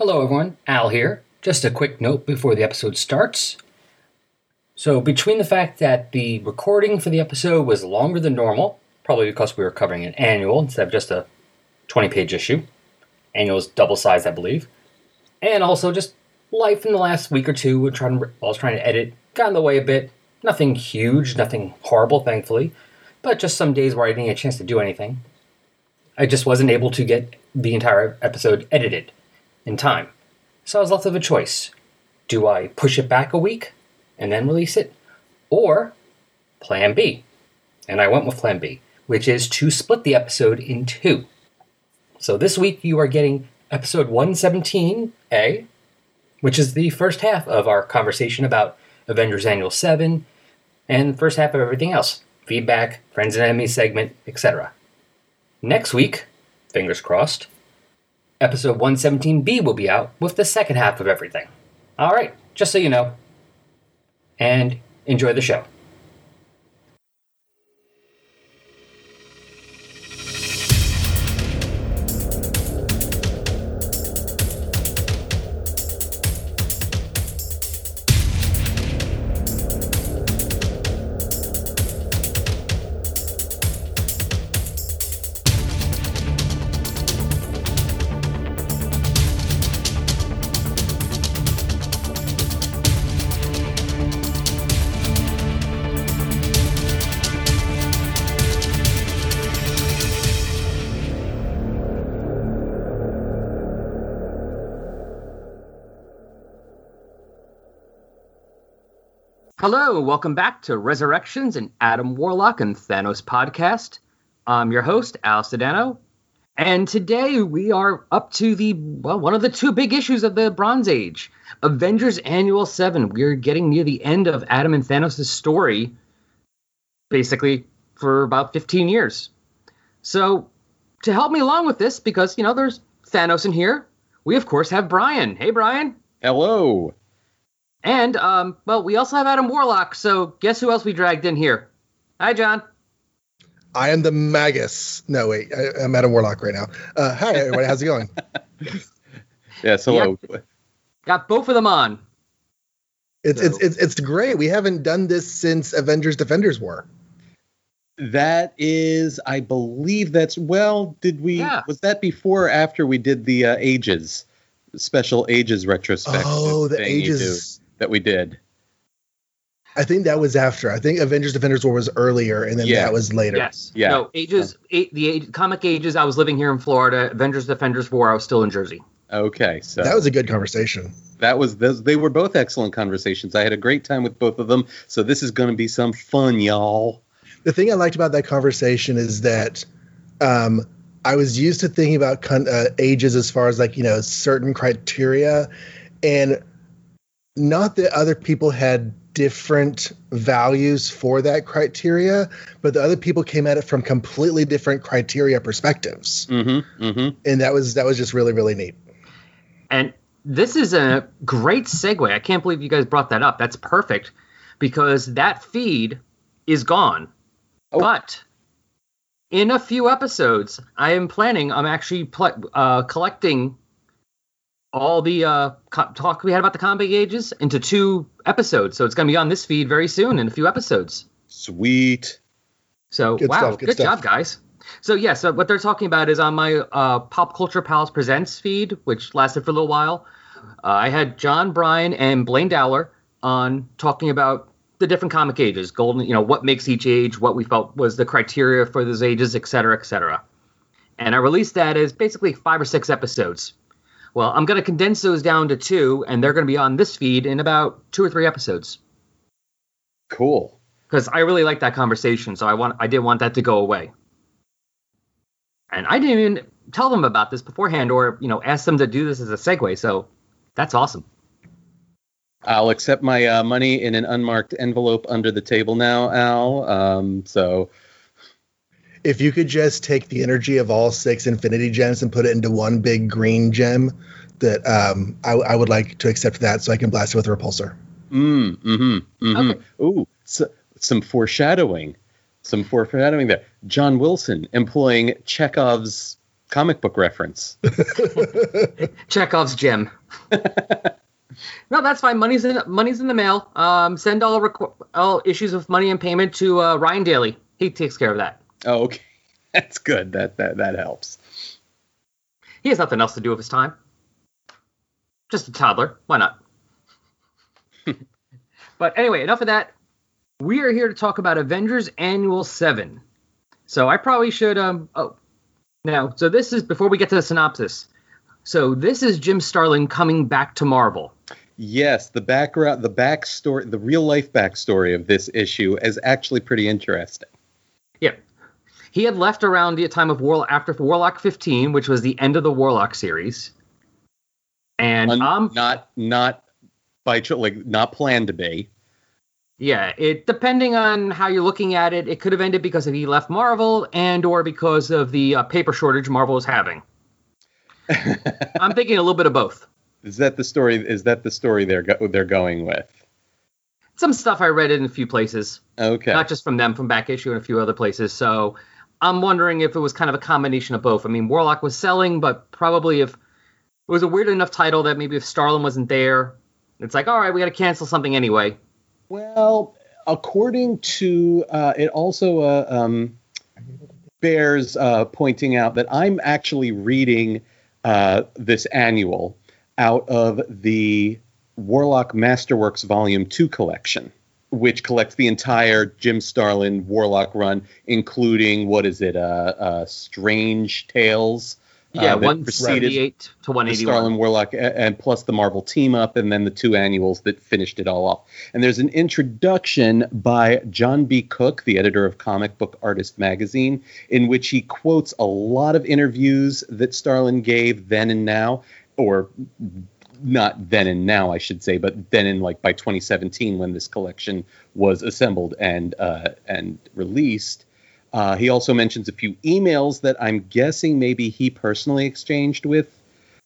Hello, everyone. Al here. Just a quick note before the episode starts. So, between the fact that the recording for the episode was longer than normal, probably because we were covering an annual instead of just a 20 page issue, annual is double sized, I believe, and also just life in the last week or two, we're trying I was trying to edit, got in the way a bit. Nothing huge, nothing horrible, thankfully, but just some days where I didn't get a chance to do anything. I just wasn't able to get the entire episode edited in time. So I was left with a choice. Do I push it back a week and then release it? Or plan B? And I went with plan B, which is to split the episode in two. So this week you are getting episode 117A, which is the first half of our conversation about Avengers Annual 7 and first half of everything else feedback, friends and enemies segment, etc. Next week, fingers crossed, episode 117B will be out with the second half of everything. All right, just so you know. And enjoy the show. Hello, welcome back to Resurrections and Adam Warlock and Thanos podcast. I'm your host, Al Sedano, and today we are up to the well, one of the two big issues of the Bronze Age, Avengers Annual Seven. We're getting near the end of Adam and Thanos' story, basically for about 15 years. So, to help me along with this, because you know there's Thanos in here, we of course have Brian. Hey, Brian. Hello. And um, well, we also have Adam Warlock. So guess who else we dragged in here? Hi, John. I am the Magus. No, wait, I, am Adam Warlock right now. Uh, hi, everybody. How's it going? yes, hello. Yep. Got both of them on. It's, so. it's it's it's great. We haven't done this since Avengers Defenders War. That is, I believe that's well. Did we? Yeah. Was that before or after we did the uh, Ages special Ages retrospective? Oh, the Ages that we did. I think that was after. I think Avengers Defenders War was earlier, and then yeah. that was later. Yes. Yeah. No, Ages, eight, the age, comic Ages. I was living here in Florida. Avengers Defenders War. I was still in Jersey. Okay, so that was a good conversation. That was those. They were both excellent conversations. I had a great time with both of them. So this is going to be some fun, y'all. The thing I liked about that conversation is that um, I was used to thinking about con- uh, ages as far as like you know certain criteria, and not that other people had different values for that criteria, but the other people came at it from completely different criteria perspectives, mm-hmm, mm-hmm. and that was that was just really really neat. And this is a great segue. I can't believe you guys brought that up. That's perfect because that feed is gone, oh. but in a few episodes, I am planning. I'm actually pl- uh, collecting all the uh, co- talk we had about the comic ages into two episodes. So it's going to be on this feed very soon in a few episodes. Sweet. So good wow, stuff, good, good job, guys. So yeah, so what they're talking about is on my uh, Pop Culture Pals Presents feed, which lasted for a little while. Uh, I had John Bryan and Blaine Dowler on talking about the different comic ages, golden, you know, what makes each age, what we felt was the criteria for those ages, et cetera, et cetera. And I released that as basically five or six episodes well, I'm going to condense those down to two, and they're going to be on this feed in about two or three episodes. Cool. Because I really like that conversation, so I want I didn't want that to go away. And I didn't even tell them about this beforehand, or you know, ask them to do this as a segue. So that's awesome. I'll accept my uh, money in an unmarked envelope under the table now, Al. Um, so if you could just take the energy of all six infinity gems and put it into one big green gem, that um, I, I, would like to accept that so I can blast it with a repulsor. Mm, mm-hmm, mm-hmm. Okay. Ooh, so, some foreshadowing. Some foreshadowing there. John Wilson employing Chekhov's comic book reference. Chekhov's gem. no, that's fine. Money's in money's in the mail. Um, send all requ- all issues of money and payment to uh, Ryan Daly. He takes care of that. Oh, okay. That's good. That that that helps. He has nothing else to do with his time. Just a toddler. Why not? but anyway, enough of that. We are here to talk about Avengers Annual 7. So I probably should um oh now so this is before we get to the synopsis. So this is Jim Starlin coming back to Marvel. Yes, the background, the backstory, the real life backstory of this issue is actually pretty interesting. He had left around the time of War after Warlock 15, which was the end of the Warlock series. And I'm um, not not by like not planned to be. Yeah, it depending on how you're looking at it, it could have ended because he left Marvel and or because of the uh, paper shortage Marvel is having. I'm thinking a little bit of both. Is that the story? Is that the story they're go- they're going with? Some stuff I read in a few places. Okay. Not just from them, from back issue and a few other places. So I'm wondering if it was kind of a combination of both. I mean, Warlock was selling, but probably if it was a weird enough title that maybe if Starlin wasn't there, it's like, all right, we got to cancel something anyway. Well, according to uh, it, also uh, um, bears uh, pointing out that I'm actually reading uh, this annual out of the Warlock Masterworks Volume 2 collection, which collects the entire Jim Starlin Warlock run, including what is it, uh, uh, Strange Tales yeah, uh, 178 to 181. Starlin Warlock, and plus the Marvel team up, and then the two annuals that finished it all off. And there's an introduction by Jon B. Cooke, the editor of Comic Book Artist magazine, in which he quotes a lot of interviews that Starlin gave then and now, or not then and now, I should say, but then in like by 2017 when this collection was assembled and uh, and released. Uh, he also mentions a few emails that I'm guessing maybe he personally exchanged with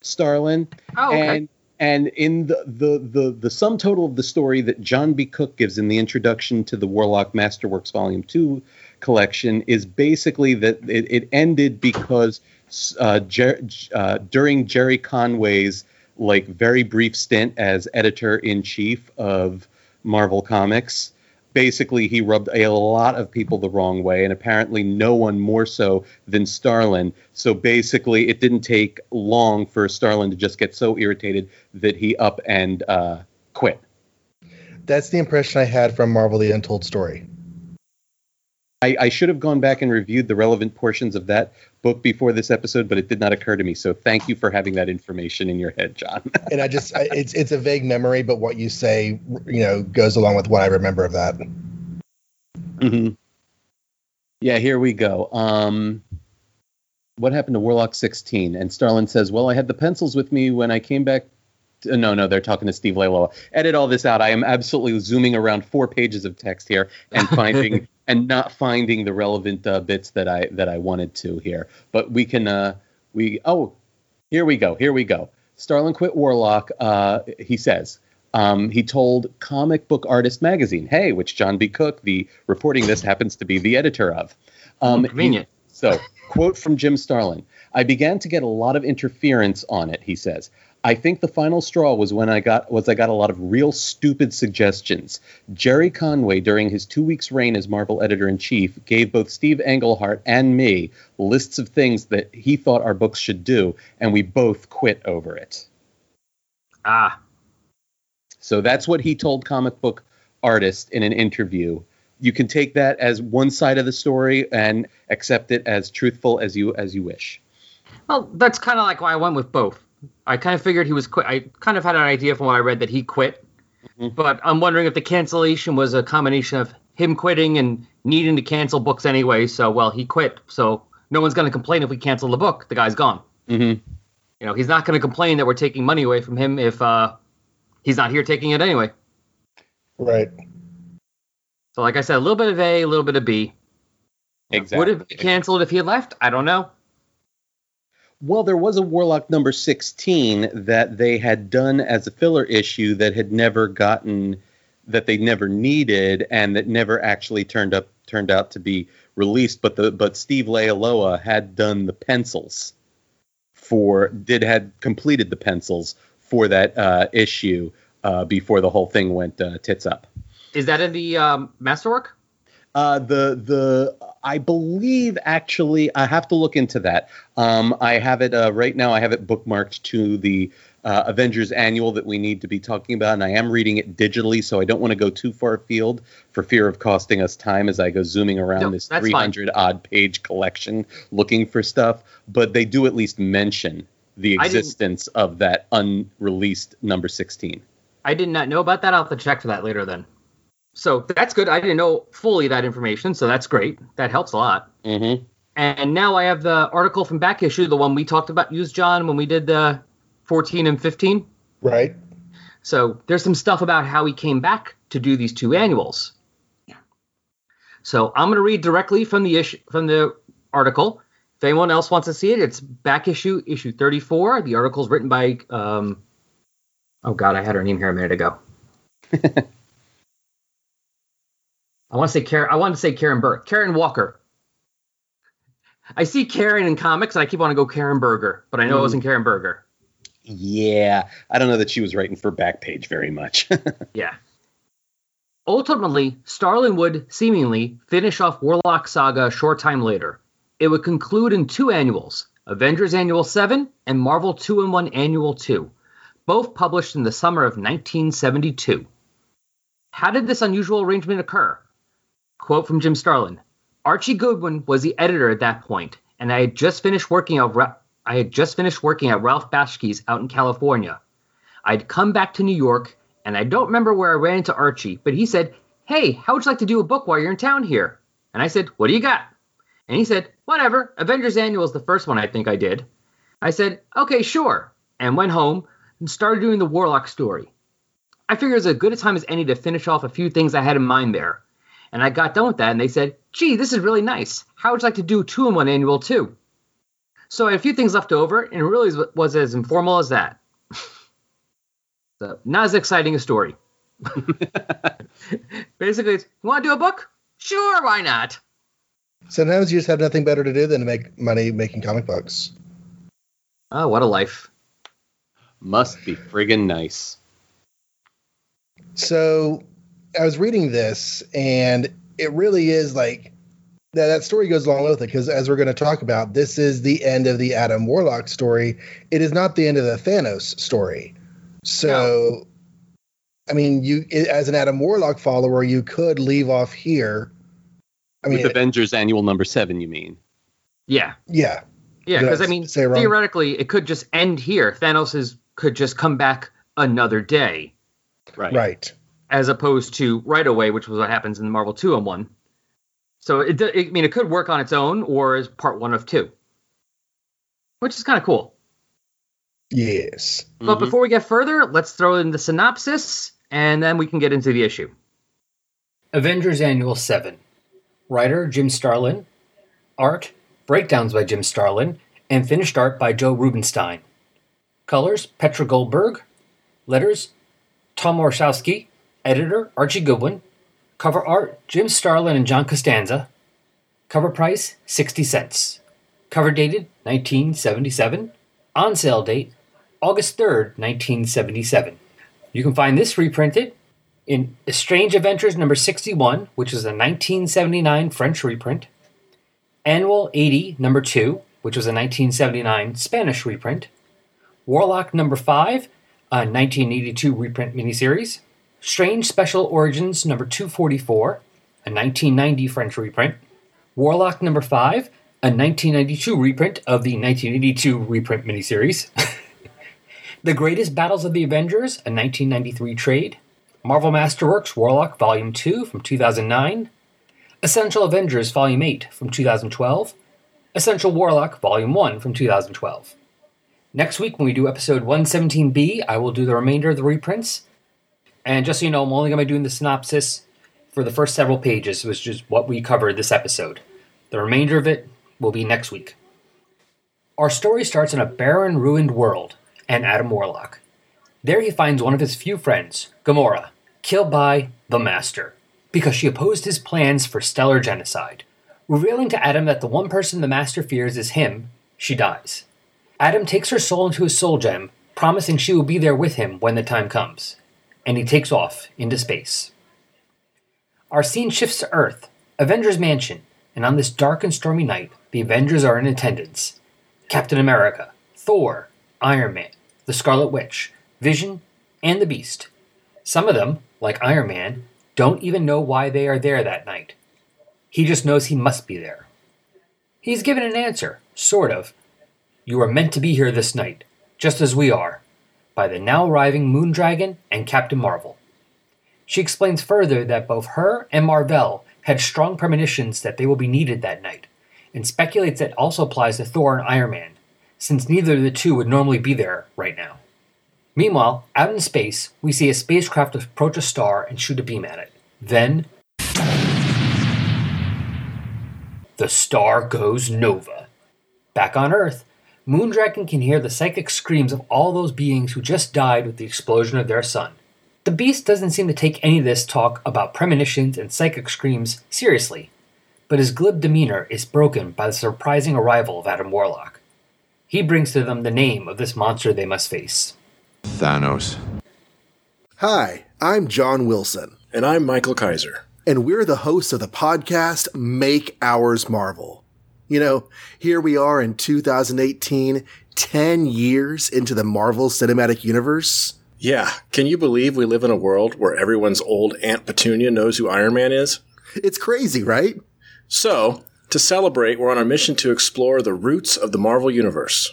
Starlin. Oh, okay. And and in the, the the the sum total of the story that Jon B. Cooke gives in the introduction to the Warlock Masterworks Volume Two collection is basically that it, it ended because uh, Jer- uh, during Gerry Conway's like very brief stint as editor in chief of Marvel Comics, basically he rubbed a lot of people the wrong way, and apparently no one more so than Starlin. So basically, it didn't take long for Starlin to just get so irritated that he up and uh, quit. That's the impression I had from Marvel: The Untold Story. I, I, should have gone back and reviewed the relevant portions of that book before this episode, but it did not occur to me. So thank you for having that information in your head, John. and I just, I, it's it's a vague memory, but what you say, you know, goes along with what I remember of that. Mm-hmm. Yeah, here we go. Um, what happened to Warlock 16? And Starlin says, Well, I had the pencils with me when I came back no, no, they're talking to Steve Leialoha. Edit all this out. I am absolutely zooming around four pages of text here and finding and not finding the relevant uh, bits that I that I wanted to here. But we can uh, we oh here we go here we go. Starlin quit Warlock. Uh, he says um, he told Comic Book Artist magazine, "Hey, which Jon B. Cooke, the reporting this happens to be the editor of." Um, Convenient. He, so, quote from Jim Starlin: "I began to get a lot of interference on it." He says. I think the final straw was when I got was I got a lot of real stupid suggestions. Gerry Conway, during his two weeks reign as Marvel editor in chief, gave both Steve Englehart and me lists of things that he thought our books should do, and we both quit over it. Ah. So that's what he told comic book artist in an interview. You can take that as one side of the story and accept it as truthful as you as you wish. Well, that's kind of like why I went with both I kind of figured he was quit. I kind of had an idea from what I read that he quit, mm-hmm. but I'm wondering if the cancellation was a combination of him quitting and needing to cancel books anyway. So, well, he quit. So no one's going to complain if we cancel the book. The guy's gone. Mm-hmm. You know, he's not going to complain that we're taking money away from him if uh, he's not here taking it anyway. Right. So, like I said, a little bit of A, a little bit of B. Exactly. Would have canceled if he had left? I don't know. Well, there was a Warlock number 16 that they had done as a filler issue that had never gotten that they never needed and that never actually turned up turned out to be released but the but Steve Leialoha had done the pencils for did had completed the pencils for that uh, issue uh, before the whole thing went uh, tits up. Is that in the um, masterwork? Uh, the the I believe actually I have to look into that. Um, I have it uh, right now. I have it bookmarked to the uh, Avengers Annual that we need to be talking about, and I am reading it digitally, so I don't want to go too far afield for fear of costing us time as I go zooming around No, this that's 300 odd page collection looking for stuff. But they do at least mention the existence of that unreleased number 16. I did not know about that. I'll have to check for that later then. So that's good. I didn't know fully that information, so that's great. That helps a lot. Mm-hmm. And now I have the article from back issue, the one we talked about, used John when we did the 14 and 15. Right. So there's some stuff about how he came back to do these two annuals. So I'm going to read directly from the issue from the article. If anyone else wants to see it, it's back issue issue 34. The article's written by um, oh god, I had her name here a minute ago. I want to say Karen. I want to say Karen Burke. Karen Walker. I see Karen in comics, and I keep wanting to go Karen Berger, but I know it Mm. wasn't Karen Berger. Yeah, I don't know that she was writing for Backpage very much. Yeah. Ultimately, Starlin would seemingly finish off Warlock Saga a short time later. It would conclude in two annuals Avengers Annual 7 and Marvel 2 in 1 Annual 2, both published in the summer of 1972. How did this unusual arrangement occur? Quote from Jim Starlin Archie Goodwin was the editor at that point, and I had just finished working at Ra- I had just finished working at Ralph Bakshi's out in California. I'd come back to New York, and I don't remember where I ran into Archie, but he said, Hey, how would you like to do a book while you're in town here? And I said, What do you got? And he said, Whatever. Avengers Annual is the first one I think I did. I said, Okay, sure. And went home and started doing the Warlock story. I figured it was as good a time as any to finish off a few things I had in mind there. And I got done with that, and they said, Gee, this is really nice. How would you like to do two in one annual too? So I had a few things left over, and it really was- was as informal as that. so, not as exciting a story. Basically, it's, you want to do a book? Sure, why not? Sometimes you just have nothing better to do than to make money making comic books. Oh, what a life. Must be friggin' nice. So I was reading this, and it really is like that. That story goes along with it because, as we're going to talk about, this is the end of the Adam Warlock story. It is not the end of the Thanos story. So, I mean, you as an Adam Warlock follower, you could leave off here. I mean, With Avengers Annual number 7, you mean? Yeah. yeah, Yeah, because I mean, say it wrong? theoretically, it could just end here. Thanos is, could just come back another day, Right. right. As opposed to right away, which was what happens in the Marvel 2 on 1. So, it, do- I mean, it could work on its own or as part one of two, which is kind of cool. Yes. But Mhm. before we get further, let's throw in the synopsis and then we can get into the issue. Avengers Annual 7. Writer Jim Starlin. Art breakdowns by Jim Starlin and finished art by Joe Rubinstein. Colors Petra Goldberg. Letters Tom Orzechowski. Editor Archie Goodwin. Cover art Jim Starlin and John Costanza. Cover price 60 cents. Cover dated 1977. On sale date August 3rd, 1977. You can find this reprinted in Strange Adventures number 61, which is a 1979 French reprint, Annual 80 number 2, which was a 1979 Spanish reprint, Warlock number 5, a 1982 reprint miniseries, Strange Special Origins number 244, a 1990 French reprint, Warlock number 5, a 1992 reprint of the 1982 reprint miniseries. The Greatest Battles of the Avengers, a 1993 trade. Marvel Masterworks Warlock Volume 2 from 2009. Essential Avengers Volume 8 from 2012. Essential Warlock Volume 1 from 2012. Next week, when we do episode 117B, I will do the remainder of the reprints. And just so you know, I'm only going to be doing the synopsis for the first several pages, which is what we covered this episode. The remainder of it will be next week. Our story starts in a barren, ruined world and Adam Warlock. There he finds one of his few friends, Gamora, killed by the Master because she opposed his plans for stellar genocide. Revealing to Adam that the one person the Master fears is him, she dies. Adam takes her soul into his soul gem, promising she will be there with him when the time comes, and he takes off into space. Our scene shifts to Earth, Avengers Mansion, and on this dark and stormy night, the Avengers are in attendance. Captain America, Thor, Iron Man, the Scarlet Witch, Vision, and the Beast. Some of them, like Iron Man, don't even know why they are there that night. He just knows he must be there. He's given an answer, sort of. You are meant to be here this night, just as we are, by the now arriving Moondragon and Captain Marvel. She explains further that both her and Mar-Vell had strong premonitions that they will be needed that night, and speculates that also applies to Thor and Iron Man, since neither of the two would normally be there right now. Meanwhile, out in space, we see a spacecraft approach a star and shoot a beam at it. Then, the star goes nova. Back on Earth, Moondragon can hear the psychic screams of all those beings who just died with the explosion of their sun. The Beast doesn't seem to take any of this talk about premonitions and psychic screams seriously, but his glib demeanor is broken by the surprising arrival of Adam Warlock. He brings to them the name of this monster they must face. Thanos. Hi, I'm John Wilson, And I'm Michael Kaiser. and we're the hosts of the podcast Make Ours Marvel. You know, here we are in 2018, 10 years into the Marvel Cinematic Universe. Yeah, can you believe we live in a world where everyone's old Aunt Petunia knows who Iron Man is? It's crazy, right? So, to celebrate, we're on a mission to explore the roots of the Marvel Universe.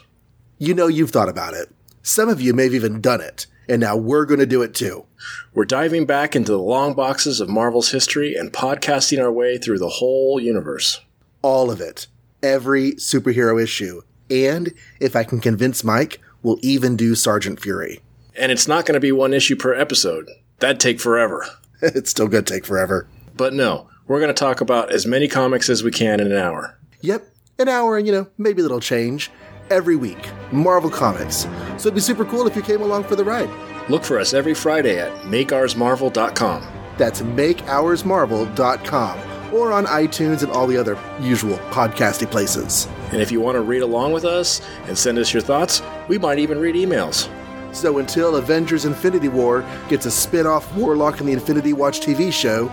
You know you've thought about it. Some of you may have even done it, and now we're going to do it too. We're diving back into the long boxes of Marvel's history and podcasting our way through the whole universe. All of it. Every superhero issue. And, if I can convince Mike, we'll even do Sergeant Fury. And it's not going to be one issue per episode. That'd take forever. it's still going to take forever. But no, we're going to talk about as many comics as we can in an hour. Yep, an hour and, you know, maybe a little change. Every week. Marvel Comics. So it'd be super cool if you came along for the ride. Look for us every Friday at makeoursmarvel.com. That's makeoursmarvel.com or on iTunes and all the other usual podcasty places. And if you want to read along with us and send us your thoughts, we might even read emails. So until Avengers Infinity War gets a spin off Warlock and the Infinity Watch TV show,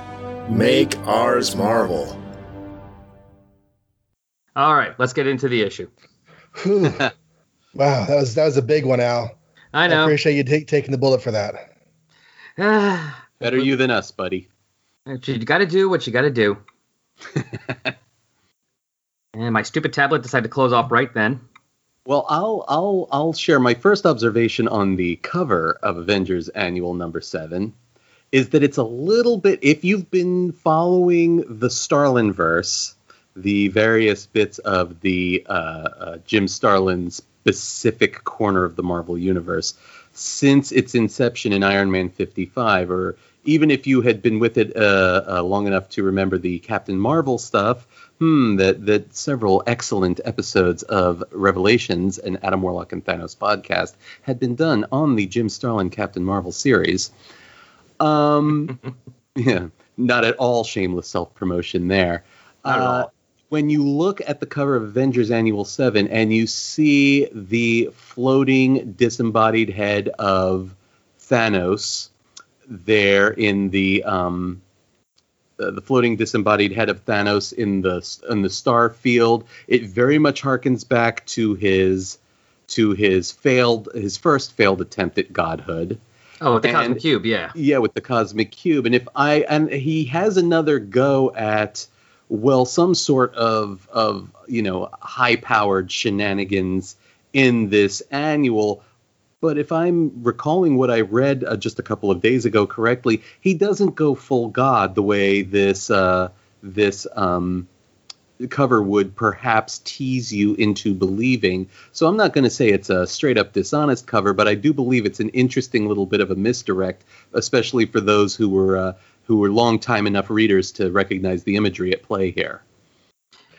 Make ours Marvel. All right, let's get into the issue. Hmm. Wow, that was that was a big one, Al. I I know. appreciate you take, taking the bullet for that. Better you than us, buddy. You got to do what you got to do. and my stupid tablet decided to close off right then. Well, I'll I'll I'll share my first observation on the cover of Avengers Annual Number Seven, is that it's a little bit. If you've been following the Starlin verse, the various bits of the uh, uh, Jim Starlin specific corner of the Marvel universe since its inception in Iron Man 55, or even if you had been with it uh, uh, long enough to remember the Captain Marvel stuff, hmm, that that several excellent episodes of Revelations and Adam Warlock and Thanos podcast had been done on the Jim Starlin Captain Marvel series. Um, yeah, not at all shameless self promotion there. Uh, when you look at the cover of Avengers Annual 7 and you see the floating disembodied head of Thanos there in the um, the, the floating disembodied head of Thanos in the in the star field, it very much harkens back to his to his failed his first failed attempt at godhood. Oh, with the And- Cosmic Cube, yeah. Yeah, with the cosmic cube, and if I and he has another go at well, some sort of of you know high powered shenanigans in this annual. But if I'm recalling what I read uh, just a couple of days ago correctly, he doesn't go full god the way this uh, this um, cover would perhaps tease you into believing. So I'm not going to say it's a straight up dishonest cover, but I do believe it's an interesting little bit of a misdirect, especially for those who were uh, who were long time enough readers to recognize the imagery at play here.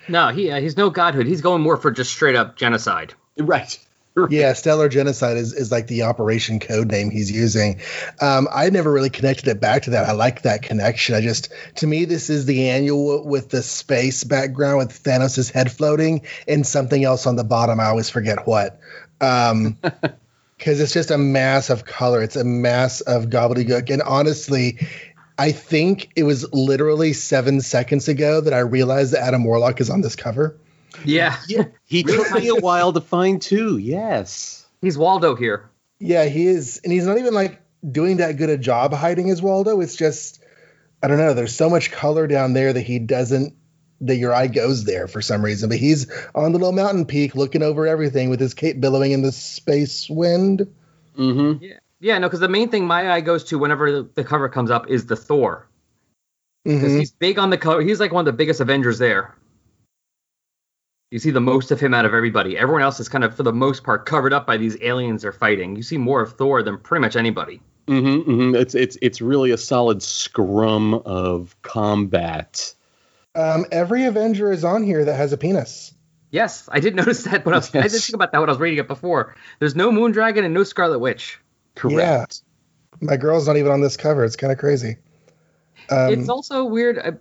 No, he uh, he's no godhood. He's going more for just straight up genocide. Right. Yeah, Stellar Genocide is, is like the operation code name he's using. Um, I never really connected it back to that. I like that connection. I just, to me, this is the annual with the space background with Thanos' head floating and something else on the bottom. I always forget what. Um, because it's just a mass of color. It's a mass of gobbledygook. And honestly, I think it was literally seven seconds ago that I realized that Adam Warlock is on this cover. Yeah. Yeah, he took me a while to find too. Yes. He's Waldo here. Yeah, he is, and he's not even like doing that good a job hiding as Waldo. It's just, I don't know. There's so much color down there that he doesn't. That your eye goes there for some reason, but he's on the little mountain peak looking over everything with his cape billowing in the space wind. Mm-hmm. Yeah. Yeah, no, because the main thing my eye goes to whenever the, the cover comes up is the Thor. Because Mhm. he's big on the cover. He's like one of the biggest Avengers there. You see the most of him out of everybody. Everyone else is kind of, for the most part, covered up by these aliens they're fighting. You see more of Thor than pretty much anybody. Mm-hmm, mm-hmm. It's it's it's really a solid scrum of combat. Um, every Avenger is on here that has a penis. Yes, I did notice that, but I, was, I didn't think about that when I was reading it before. There's no Moon Dragon and no Scarlet Witch. Correct. My girl's not even on this cover. It's kind of crazy. Um, it's also weird. uh,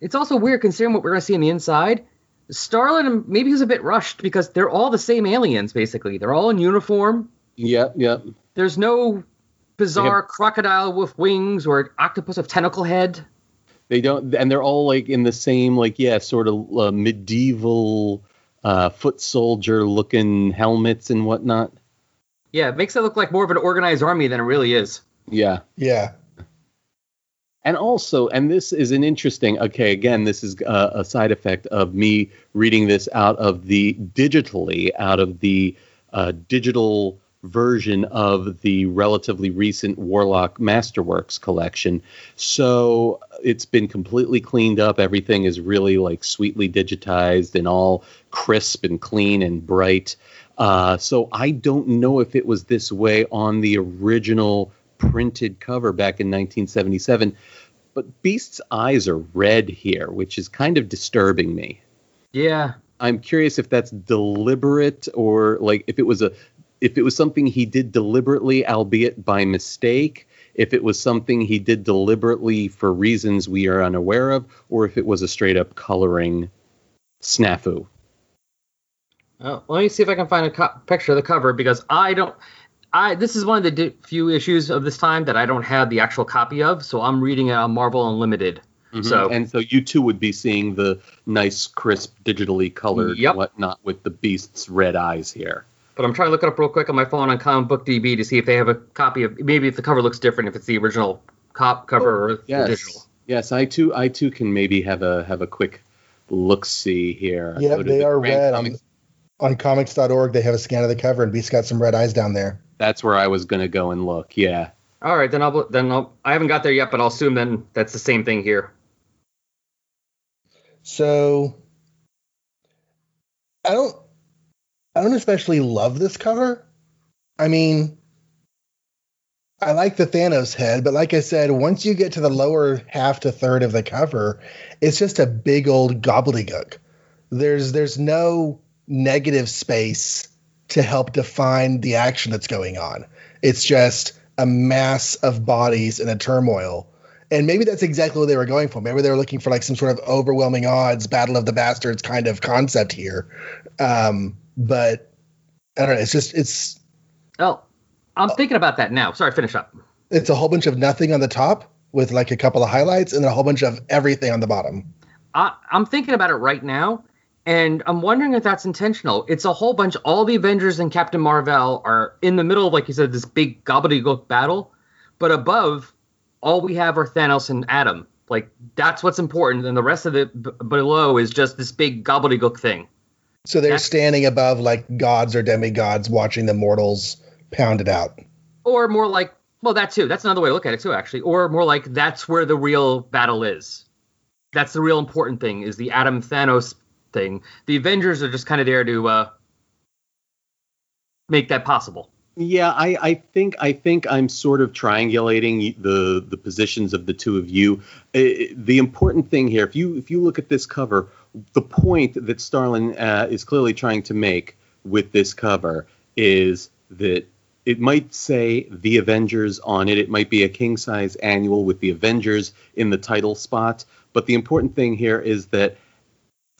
It's also weird considering what we're going to see in the inside. Starlin and maybe he's a bit rushed because they're all the same aliens basically. They're all in uniform. Yep. Yep. There's no bizarre crocodile with wings or octopus with tentacle head. They don't, and they're all like in the same, like yeah, sort of uh, medieval uh, foot soldier looking helmets and whatnot. Yeah, it makes it look like more of an organized army than it really is. Yeah. yeah. And also, and this is an interesting. Okay, again, this is uh, a side effect of me reading this out of the digitally, out of the uh, digital version of the relatively recent Warlock Masterworks collection. So it's been completely cleaned up. Everything is really like sweetly digitized and all crisp and clean and bright. Uh, so I don't know if it was this way on the original printed cover back in 1977. But Beast's eyes are red here, which is kind of disturbing me. Yeah. I'm curious if that's deliberate or like if it was a if it was something he did deliberately, albeit by mistake, if it was something he did deliberately for reasons we are unaware of, or if it was a straight up coloring snafu. Oh, let me see if I can find a co- picture of the cover because I don't. I this is one of the di- few issues of this time that I don't have the actual copy of, so I'm reading it on Marvel Unlimited. Mm-hmm. So and so you too would be seeing the nice, crisp, digitally colored Yep. whatnot with the beast's red eyes here. But I'm trying to look it up real quick on my phone on Comic Book DB to see if they have a copy of maybe if the cover looks different if it's the original cop cover oh, or the Yes. digital. Yes, I too I too can maybe have a have a quick look see here. Yeah, they the are red. On, Comics. on comics.org, they have a scan of the cover, and Beast got some red eyes down there. That's where I was gonna go and look. Yeah. All right, then I'll then I'll, I haven't got there yet, but I'll assume then that's the same thing here. So I don't I don't especially love this cover. I mean I like the Thanos head, but like I said, once you get to the lower half to third of the cover, it's just a big old gobbledygook. There's there's no negative space to help define the action that's going on. It's just a mass of bodies in a turmoil. And maybe that's exactly what they were going for. Maybe they were looking for like some sort of overwhelming odds, Battle of the Bastards kind of concept here. Um, but I don't know. It's just it's Oh, I'm thinking about that now. Sorry, finish up. it's a whole bunch of nothing on the top with like a couple of highlights, and then a whole bunch of everything on the bottom. I, I'm thinking about it right now, and I'm wondering if that's intentional. It's a whole bunch. All the Avengers and Captain Marvel are in the middle of, like you said, this big gobbledygook battle, but above, all we have are Thanos and Adam. Like that's what's important, and the rest of it b- below is just this big gobbledygook thing. So they're That's- standing above like gods or demigods, watching the mortals pound it out. Or more like, well, that too. That's another way to look at it too, actually. Or more like that's where the real battle is. That's the real important thing is the Adam Thanos thing. The Avengers are just kind of there to uh, make that possible. Yeah, I, I think I think I'm sort of triangulating the the positions of the two of you. The important thing here, if you if you look at this cover, the point that Starlin uh, is clearly trying to make with this cover is that it might say the Avengers on it. It might be a king size annual with the Avengers in the title spot. But the important thing here is that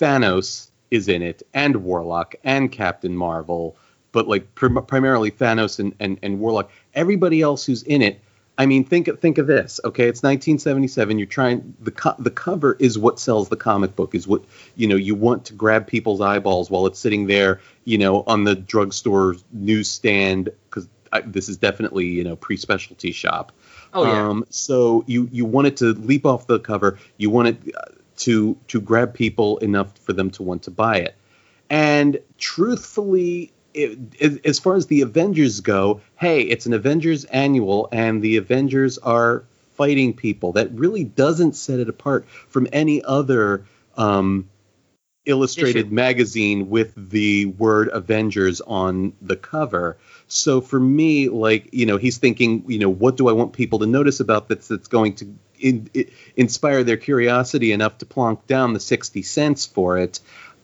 Thanos is in it, and Warlock, and Captain Marvel. but like prim- primarily Thanos and, and and Warlock. Everybody else who's in it. I mean, think think of this. Okay, it's 1977. You're trying the co- the cover is what sells the comic book. Is what you know. You want to grab people's eyeballs while it's sitting there, you know, on the drugstore newsstand because this is definitely you know pre specialty shop. Oh yeah. Um, so you you want it to leap off the cover. You want it uh, to to grab people enough for them to want to buy it. And truthfully, it, it, as far as the Avengers go, hey, it's an Avengers annual, and the Avengers are fighting people. That really doesn't set it apart from any other um, illustrated Issue. magazine with the word Avengers on the cover. So for me, like you know, he's thinking, you know, what do I want people to notice about this that's going to in, i inspire their curiosity enough to plonk down the sixty cents for it?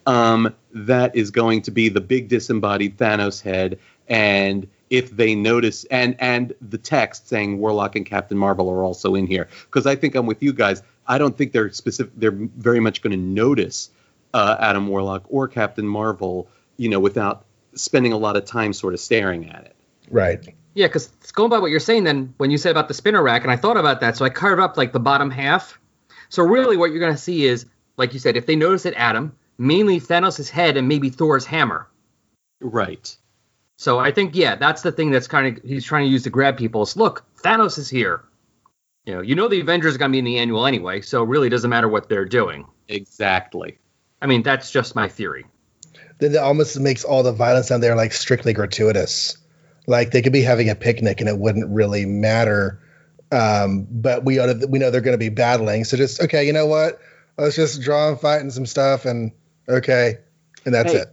Um, that is going to be the big disembodied Thanos head, and if they notice, and and the text saying Warlock and Captain Marvel are also in here, because I think I'm with you guys. I don't think they're specific. They're very much going to notice uh, Adam Warlock or Captain Marvel, you know, without spending a lot of time sort of staring at it. Right. Yeah, because it's going by what you're saying, then when you said about the spinner rack, and I thought about that, so I carved up like the bottom half. So really, what you're going to see is, like you said, if they notice it, Adam, mainly Thanos' head and maybe Thor's hammer. Right. So I think, yeah, that's the thing that's kind of he's trying to use to grab people. Is look, Thanos is here. You know, you know the Avengers are going to be in the annual anyway, so it really doesn't matter what they're doing. Exactly. I mean, that's just my theory. Then it almost makes all the violence down there like strictly gratuitous. Like they could be having a picnic and it wouldn't really matter. Um, but we ought to, we know they're going to be battling. So just okay, you know what? Let's just draw and fight and some stuff and okay, and that's Hey, it.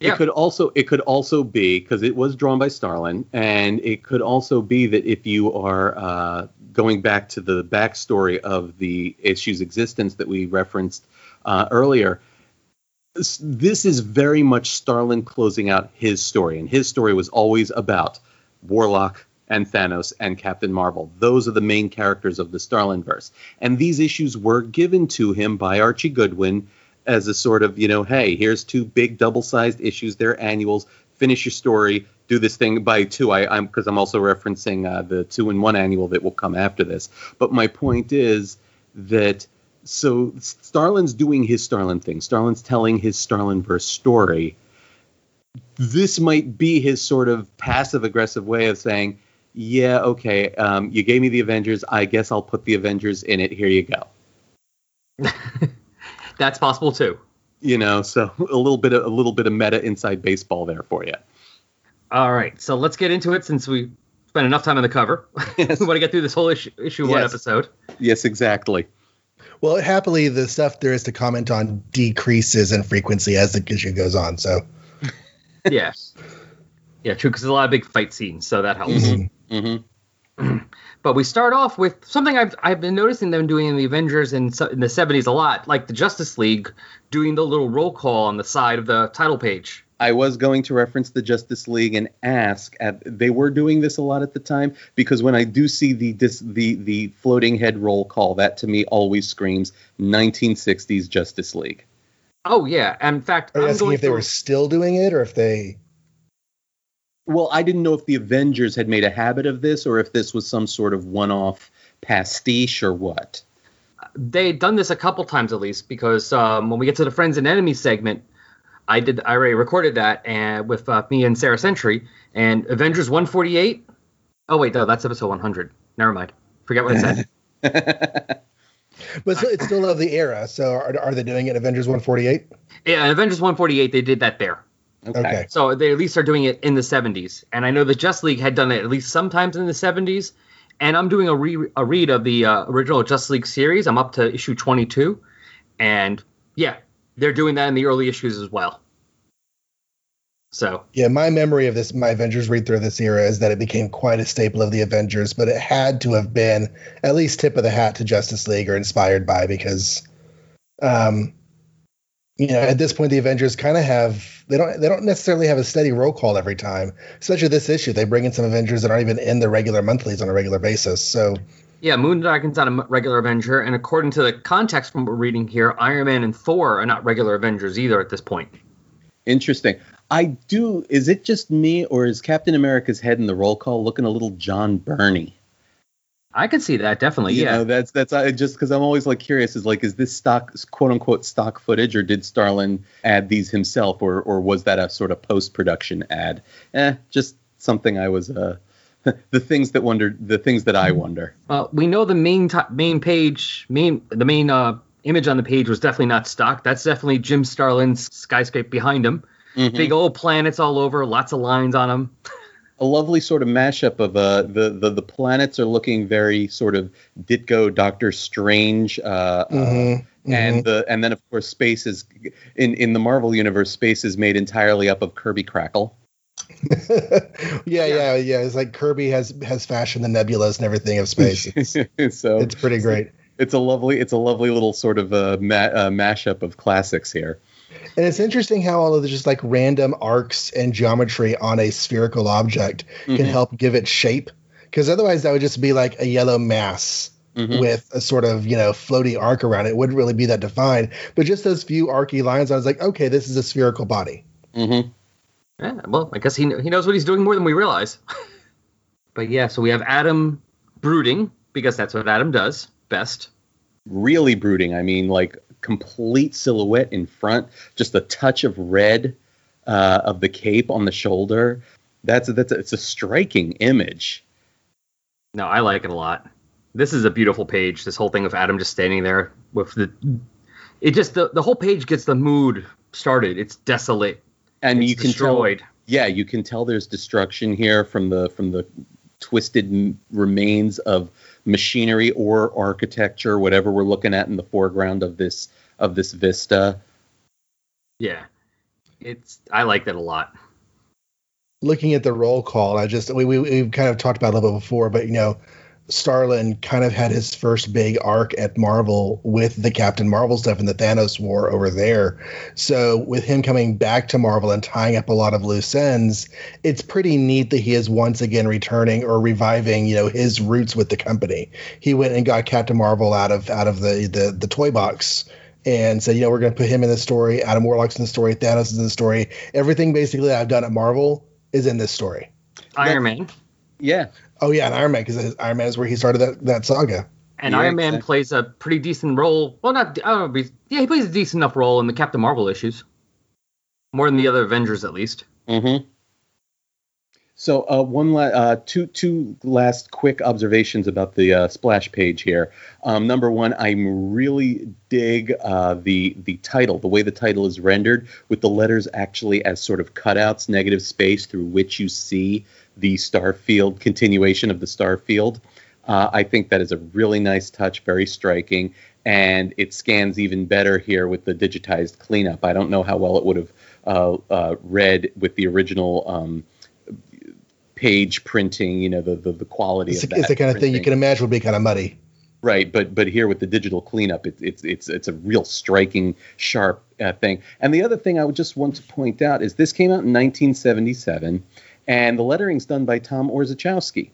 Yeah. It could also it could also be because it was drawn by Starlin, and it could also be that if you are uh, going back to the backstory of the issue's existence that we referenced uh, earlier, s- this is very much Starlin closing out his story, and his story was always about Warlock and Thanos and Captain Marvel. Those are the main characters of the Starlin verse, and these issues were given to him by Archie Goodwin as a sort of you know hey here's two big double-sized issues. They're annuals. Finish your story. Do this thing. By two I, i'm because i'm also referencing uh, the two in one annual that will come after this. But my point is that so starlin's doing his starlin thing starlin's telling his starlin verse story this might be his sort of passive aggressive way of saying yeah okay um, you gave me the avengers i guess i'll put the avengers in it here you go That's possible too. you know so a little bit of a little bit of meta inside baseball there for you All right, so let's get into it since we spent enough time on the cover. Yes. we want to get through this whole issue, issue one episode. yes exactly Well, happily, the stuff there is to comment on decreases in frequency as the issue goes on. So yes, yeah, true, because there's a lot of big fight scenes, so that helps. Mhm. mm-hmm. But we start off with something I've, I've been noticing them doing in the Avengers in, in the 70s a lot, like the Justice League doing the little roll call on the side of the title page. I was going to reference the justice league and ask at, they were doing this a lot at the time because when i do see the dis, the the floating head roll call that to me always screams 1960s justice league Oh, yeah. and In fact, are you I'm asking going if they were still doing it or if they? well i didn't know if the avengers had made a habit of this or if this was some sort of one-off pastiche or what they had done this a couple times at least because um, when we get to the friends and enemies segment i did i already recorded that and with uh, me and sarah century and avengers 148 oh wait no that's episode 100 never mind. Forget what i said. But so it's still of the era. So are, are they doing it Avengers 148? yeah avengers 148 they did that there. Okay, Okay. so they at least are doing it in the 70s and i know the just league had done it at least sometimes in the 70s and i'm doing a, re- a read of the uh, original just league series. I'm up to issue 22 and yeah they're doing that in the early issues as well so Yeah, my memory of this, my Avengers read through this era is that it became quite a staple of the Avengers, but it had to have been at least tip of the hat to Justice League or inspired by because, um, you know, at this point the Avengers kind of have they don't they don't necessarily have a steady roll call every time. Especially this issue, they bring in some Avengers that aren't even in the regular monthlies on a regular basis. So Yeah, Moondragon's not a regular Avenger, and according to the context from what we're reading here, Iron Man and Thor are not regular Avengers either at this point. Interesting. I do. Is it just me, or is Captain America's head in the roll call looking a little John Byrne-y? I can see that definitely. You yeah, know, that's that's I just because I'm always like curious. Is like, is this stock quote unquote stock footage, or did Starlin add these himself, or or was that a sort of post production ad? Eh, just something I was uh the things that wonder the things that I wonder. Well, we know the main t- main page, main the main uh, image on the page was definitely not stock. That's definitely Jim Starlin's skyscraper behind him. Mhm. Big old planets all over, lots of lines on them. a lovely sort of mashup of uh the, the the planets are looking very sort of Ditko Doctor Strange uh, uh Mhm, and the and then of course space is in in the Marvel universe space is made entirely up of Kirby Krackle. yeah, yeah, yeah. It's like Kirby has has fashioned the nebulas and everything of space. It's, so it's pretty great. it's a lovely it's a lovely little sort of a ma- uh, mashup of classics here. And it's interesting how all of the just like random arcs and geometry on a spherical object can Mhm. help give it shape. Because otherwise, that would just be like a yellow mass Mhm. with a sort of you know floaty arc around it. it. Wouldn't really be that defined. But just those few archy lines, I was like, okay, this is a spherical body. Mhm. Yeah, well, I guess he he knows what he's doing more than we realize. but yeah, so we have Adam brooding because that's what Adam does best. Really brooding. I mean, like complete silhouette in front, just a touch of red uh, of the cape on the shoulder. That's that's it's a striking image. No, I like it a lot. This is a beautiful page. This whole thing of Adam just standing there with the it just the, the whole page gets the mood started. It's desolate. And it's you can destroyed. tell yeah you can tell there's destruction here from the from the twisted m- remains of machinery or architecture whatever we're looking at in the foreground of this of this vista Yeah. It's I like that a lot. looking at the roll call, I just we, we we've kind of talked about it a little bit before, but you know, Starlin kind of had his first big arc at Marvel with the Captain Marvel stuff and the Thanos War over there. So with him coming back to Marvel and tying up a lot of loose ends, it's pretty neat that he is once again returning or reviving, you know, his roots with the company. He went and got Captain Marvel out of out of the the, the toy box and said, you know, we're going to put him in the story. Adam Warlock's in the story. Thanos is in the story. Everything basically that I've done at Marvel is in this story. Iron Man. yeah Oh yeah, and Iron Man because Iron Man is where he started that that saga. And Yeah, Iron Man exactly. plays a pretty decent role. Well, not I don't know. Yeah, he plays a decent enough role in the Captain Marvel issues. More than the other Avengers, at least. mm-hmm. so uh, one la- uh, two two last quick observations about the uh, splash page here um, number one i really dig uh, the the title the way the title is rendered with the letters actually as sort of cutouts negative space through which you see the starfield continuation of the starfield uh, i think that is a really nice touch very striking and it scans even better here with the digitized cleanup i don't know how well it would have uh, uh, read with the original um, page printing you know the the, the quality It's, of the- it's the kind of thing you can imagine would be kind of muddy. Right, but but here with the digital cleanup, it's it's it's it's a real striking, sharp uh, thing. And the other thing I would just want to point out is this came out in 1977, and the lettering's done by Tom Orzechowski.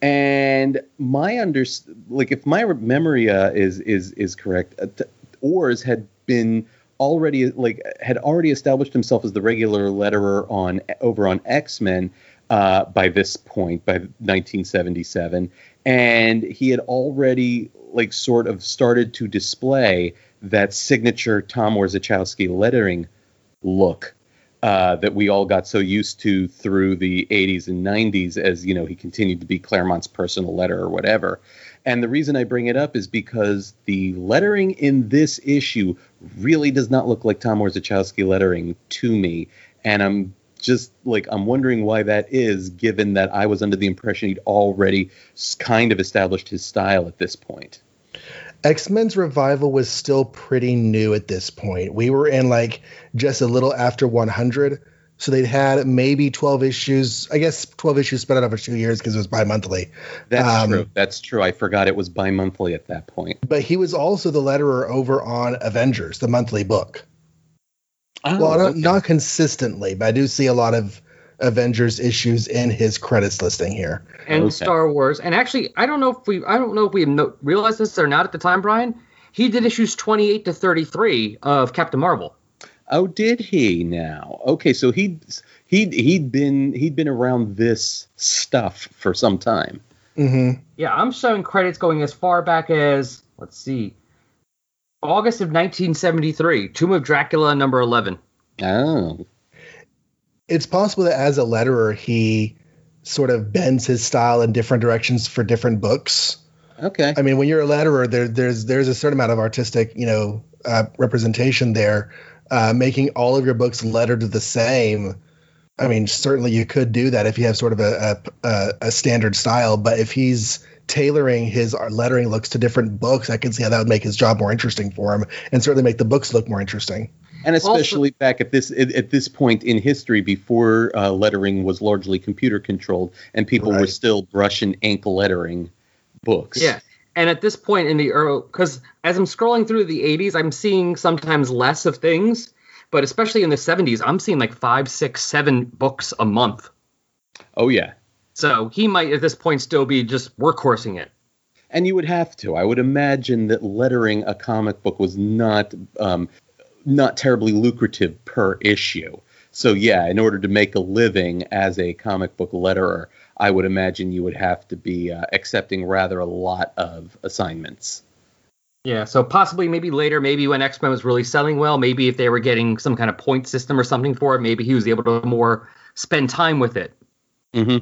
And my under like if my memory uh, is is is correct, uh, t- had been already like had already established himself as the regular letterer on over on X Men uh, by this point by 1977 and he had already like sort of started to display that signature Tom Orzechowski lettering look uh, that we all got so used to through the 80s and 90s as you know he continued to be Claremont's personal letter or whatever. And the reason I bring it up is because the lettering in this issue really does not look like Tom Orzechowski lettering to me, and I'm just like I'm wondering why that is, given that I was under the impression he'd already kind of established his style at this point. X Men's revival was still pretty new at this point. We were in like just a little after 100. So they'd had maybe 12 issues, I guess 12 issues spread out over two years because it was bi monthly. That's Um, true. That's true. I forgot it was bi-monthly at that point. But he was also the letterer over on Avengers, the monthly book. well, not, Oh, okay. not consistently, but I do see a lot of Avengers issues in his credits listing here. And Okay. Star Wars. And actually, I don't know if we I don't know if we no, realized this or not at the time, Brian. He did issues 28 to 33 of Captain Marvel. Oh, did he now? Okay, so he he he'd been he'd been around this stuff for some time. Mm-hmm. Yeah, I'm showing credits going as far back as let's see, August of 1973, Tomb of Dracula number 11. Oh, It's possible that as a letterer, he sort of bends his style in different directions for different books. okay. I mean, when you're a letterer, there, there's there's a certain amount of artistic, you know, uh, representation there. Uh, making all of your books lettered the same. I mean, certainly you could do that if you have sort of a a, a, a standard style. But if he's tailoring his lettering looks to different books, I can see how that would make his job more interesting for him, and certainly make the books look more interesting. And especially back at this at, at this point in history, before uh, lettering was largely computer controlled, and people were still brush and ink lettering books. Yeah. And at this point in the early, because as I'm scrolling through the 80s, I'm seeing sometimes less of things, but especially in the 70s, I'm seeing like five, six, seven books a month. Oh yeah. So he might at this point still be just workhorsing it. And you would have to. I would imagine that lettering a comic book was not um, not terribly lucrative per issue. So yeah, in order to make a living as a comic book letterer, I would imagine you would have to be uh, accepting rather a lot of assignments. Yeah, so possibly maybe later, maybe when X Men was really selling well, maybe if they were getting some kind of point system or something for it, maybe he was able to more spend time with it. hmm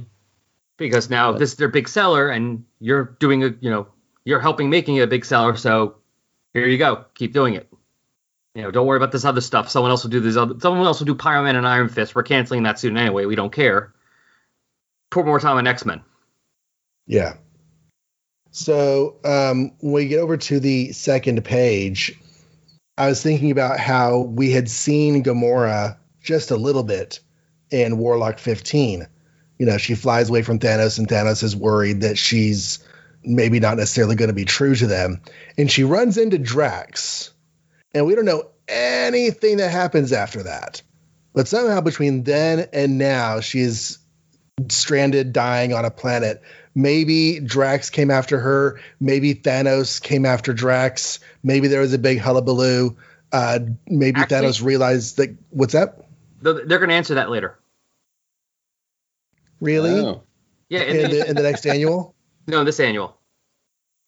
Because now this is their big seller, and you're doing a, you know, you're helping making it a big seller. So here you go, keep doing it. You know, don't worry about this other stuff. Someone else will do this other. Someone else will do Power Man and Iron Fist. We're canceling that soon anyway. We don't care. Put more time on X Men. Yeah. So um, when we get over to the second page, I was thinking about how we had seen Gamora just a little bit in Warlock 15. You know, she flies away from Thanos, and Thanos is worried that she's maybe not necessarily going to be true to them. And she runs into Drax, and we don't know anything that happens after that. But somehow between then and now, she's stranded, dying on a planet. Maybe Drax came after her. Maybe Thanos came after Drax. Maybe there was a big hullabaloo. Uh, maybe Actually- Thanos realized that. What's that? They're, they're going to answer that later. Really? Oh. Yeah, in In the, the, in the next annual? no, this annual.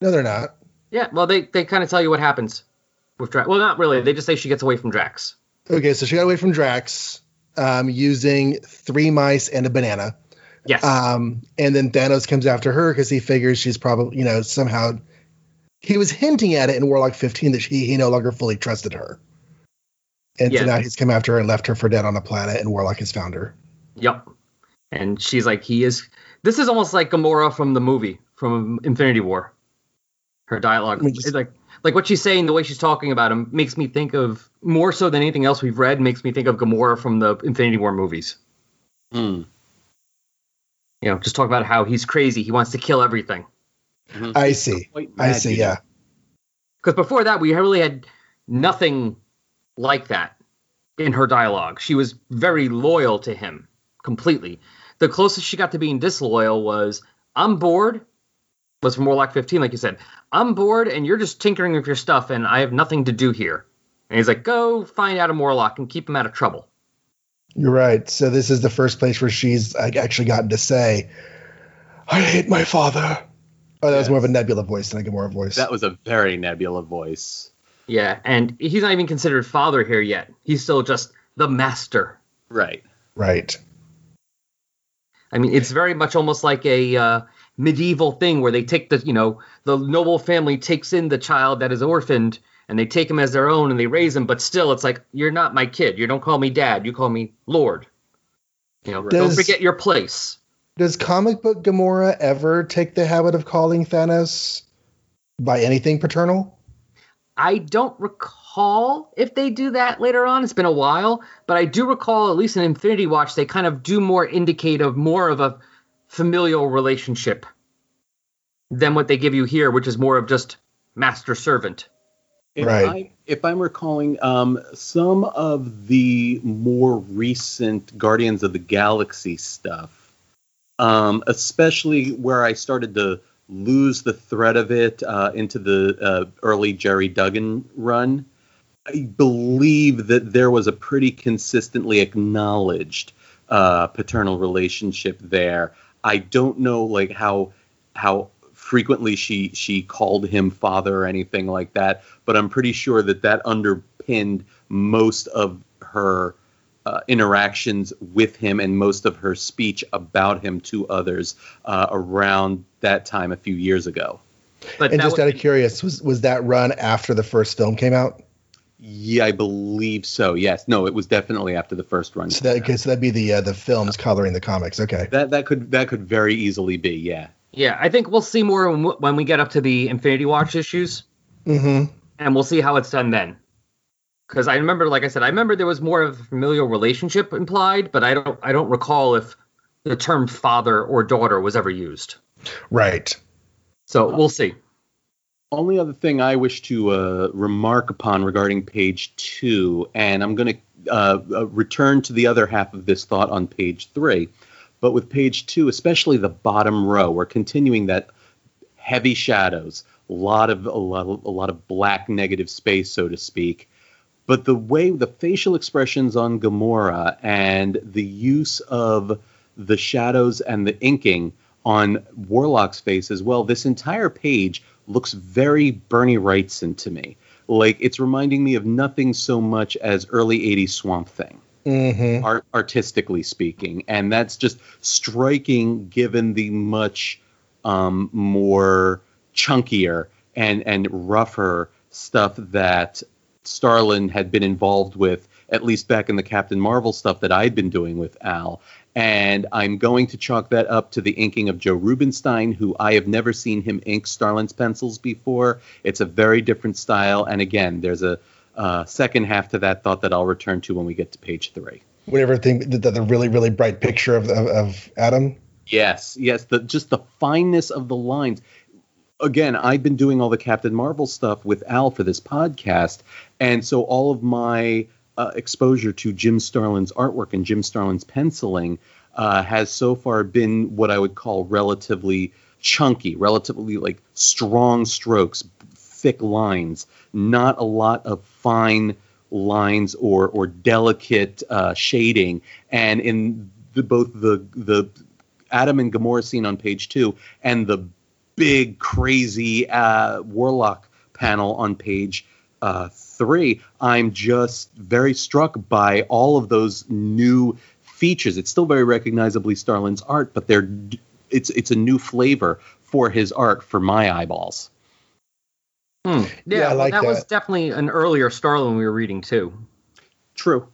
No, they're not. Yeah, well, they they kind of tell you what happens with Drax. Well, not really. They just say she gets away from Drax. Okay, so she got away from Drax um, using three mice and a banana. Yes. Um, and then Thanos comes after her because he figures she's probably, you know, somehow. He was hinting at it in Warlock 15 that he, he no longer fully trusted her. And Yeah. so now he's come after her and left her for dead on a planet, and Warlock has found her. Yep. And she's like, he is. This is almost like Gamora from the movie from Infinity War. Her dialogue, just- It's like like what she's saying, the way she's talking about him, makes me think of more so than anything else we've read. Makes me think of Gamora from the Infinity War movies. Hmm. You know, just talk about how he's crazy. He wants to kill everything. Mhm. I see. I see. Yeah. Because before that, we really had nothing like that in her dialogue. She was very loyal to him completely. The closest she got to being disloyal was, I'm bored, was from Warlock 15, like you said. I'm bored, and you're just tinkering with your stuff, and I have nothing to do here. And he's like, go find Adam Warlock and keep him out of trouble. You're right. So this is the first place where she's like, actually gotten to say, "I hate my father." Oh, that was more of a Nebula voice than a Gamora voice. That was a very nebula voice. Yeah, and he's not even considered father here yet. He's still just the master. Right. right. I mean, it's very much almost like a uh, medieval thing where they take the, you know, the noble family takes in the child that is orphaned and they take him as their own and they raise him, but still, it's like you're not my kid. You don't call me dad. You call me Lord. You know, don't forget your place. Does comic book Gamora ever take the habit of calling Thanos by anything paternal? I don't recall if they do that later on. It's been a while, but I do recall, at least in Infinity Watch, they kind of do more indicate of more of a familial relationship than what they give you here, which is more of just master servant. If Right. I, if I'm recalling, um, some of the more recent Guardians of the Galaxy stuff, um, especially where I started to lose the thread of it uh, into the uh, early Gerry Duggan run, I believe that there was a pretty consistently acknowledged uh, paternal relationship there. I don't know like how how frequently she she called him father or anything like that, but I'm pretty sure that that underpinned most of her uh, interactions with him and most of her speech about him to others uh, around that time a few years ago. But and just out of curious, was was that run after the first film came out? Yeah, I believe so. Yes, no, it was definitely after the first run. So that okay, so that'd be the uh, the films coloring the comics. Okay, that that could that could very easily be. Yeah. Yeah, I think we'll see more when we get up to the Infinity Watch issues. Mm-hmm. And we'll see how it's done then. Because I remember, like I said, I remember there was more of a familial relationship implied, but I don't I don't recall if the term father or daughter was ever used. Right. So we'll see only other thing I wish to uh, remark upon regarding page two, and I'm going to uh, uh, return to the other half of this thought on page three, but with page two, especially the bottom row, we're continuing that heavy shadows, a lot of a lot of, a lot of black negative space, so to speak. But the way the facial expressions on Gamora and the use of the shadows and the inking on Warlock's face as well, this entire page looks very Bernie Wrightson to me. Like it's reminding me of nothing so much as early 80s Swamp Thing. Mm-hmm. Art, artistically speaking, and that's just striking given the much um, more chunkier and and rougher stuff that Starlin had been involved with, at least back in the Captain Marvel stuff that I'd been doing with Al and I'm going to chalk that up to the inking of Joe Rubinstein, who I have never seen him ink Starlin's pencils before. It's a very different style, and again, there's a uh, second half to that thought that I'll return to when we get to page three. Whatever thing, the, the really really bright picture of, of, of Adam. Yes, yes, the just the fineness of the lines. Again, I've been doing all the Captain Marvel stuff with Al for this podcast, and so all of my uh, exposure to Jim Starlin's artwork and Jim Starlin's penciling uh, has so far been what I would call relatively chunky, relatively like strong strokes, thick lines, not a lot of fine lines or or delicate uh, shading. And in the, both the the Adam and Gamora scene on page two and the big crazy uh, Warlock panel on page uh, three, I'm just very struck by all of those new features. It's still very recognizably Starlin's art, but they're it's it's a new flavor for his art for my eyeballs. Hmm. Yeah, yeah like that, that, was definitely an earlier Starlin we were reading too. True.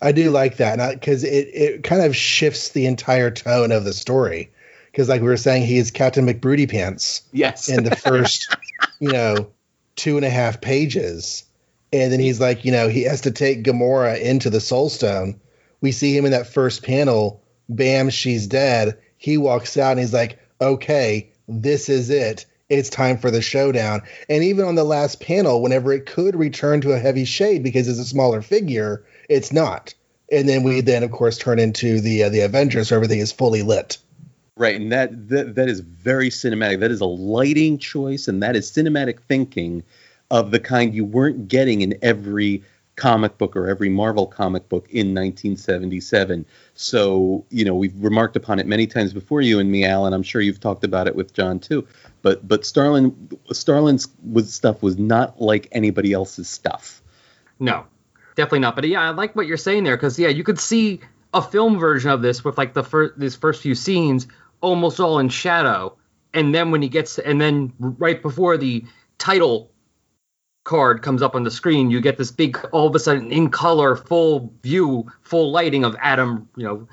I do like that because it, it kind of shifts the entire tone of the story. Because, like we were saying, he is Captain McBroody Pants. Yes. In the first, you know, two and a half pages and then he's like, you know, he has to take Gamora into the Soul Stone. We see him in that first panel. Bam, she's dead. He walks out and he's like, okay, this is it. It's time for the showdown. And even on the last panel, whenever it could return to a heavy shade because it's a smaller figure, it's not. And then we then, of course, turn into the uh, the Avengers, where everything is fully lit. Right, and that, that that is very cinematic. That is a lighting choice, and that is cinematic thinking of the kind you weren't getting in every comic book or every Marvel comic book in 1977. So, you know, we've remarked upon it many times before you and me, Alan. I'm sure you've talked about it with John too. But but Starlin Starlin's was, stuff was not like anybody else's stuff. No, definitely not. But yeah, I like what you're saying there because yeah, you could see a film version of this with like the first these first few scenes almost all in shadow, and then when he gets to, and then right before the title card comes up on the screen, you get this big, all of a sudden, in color, full view, full lighting of Adam, you know,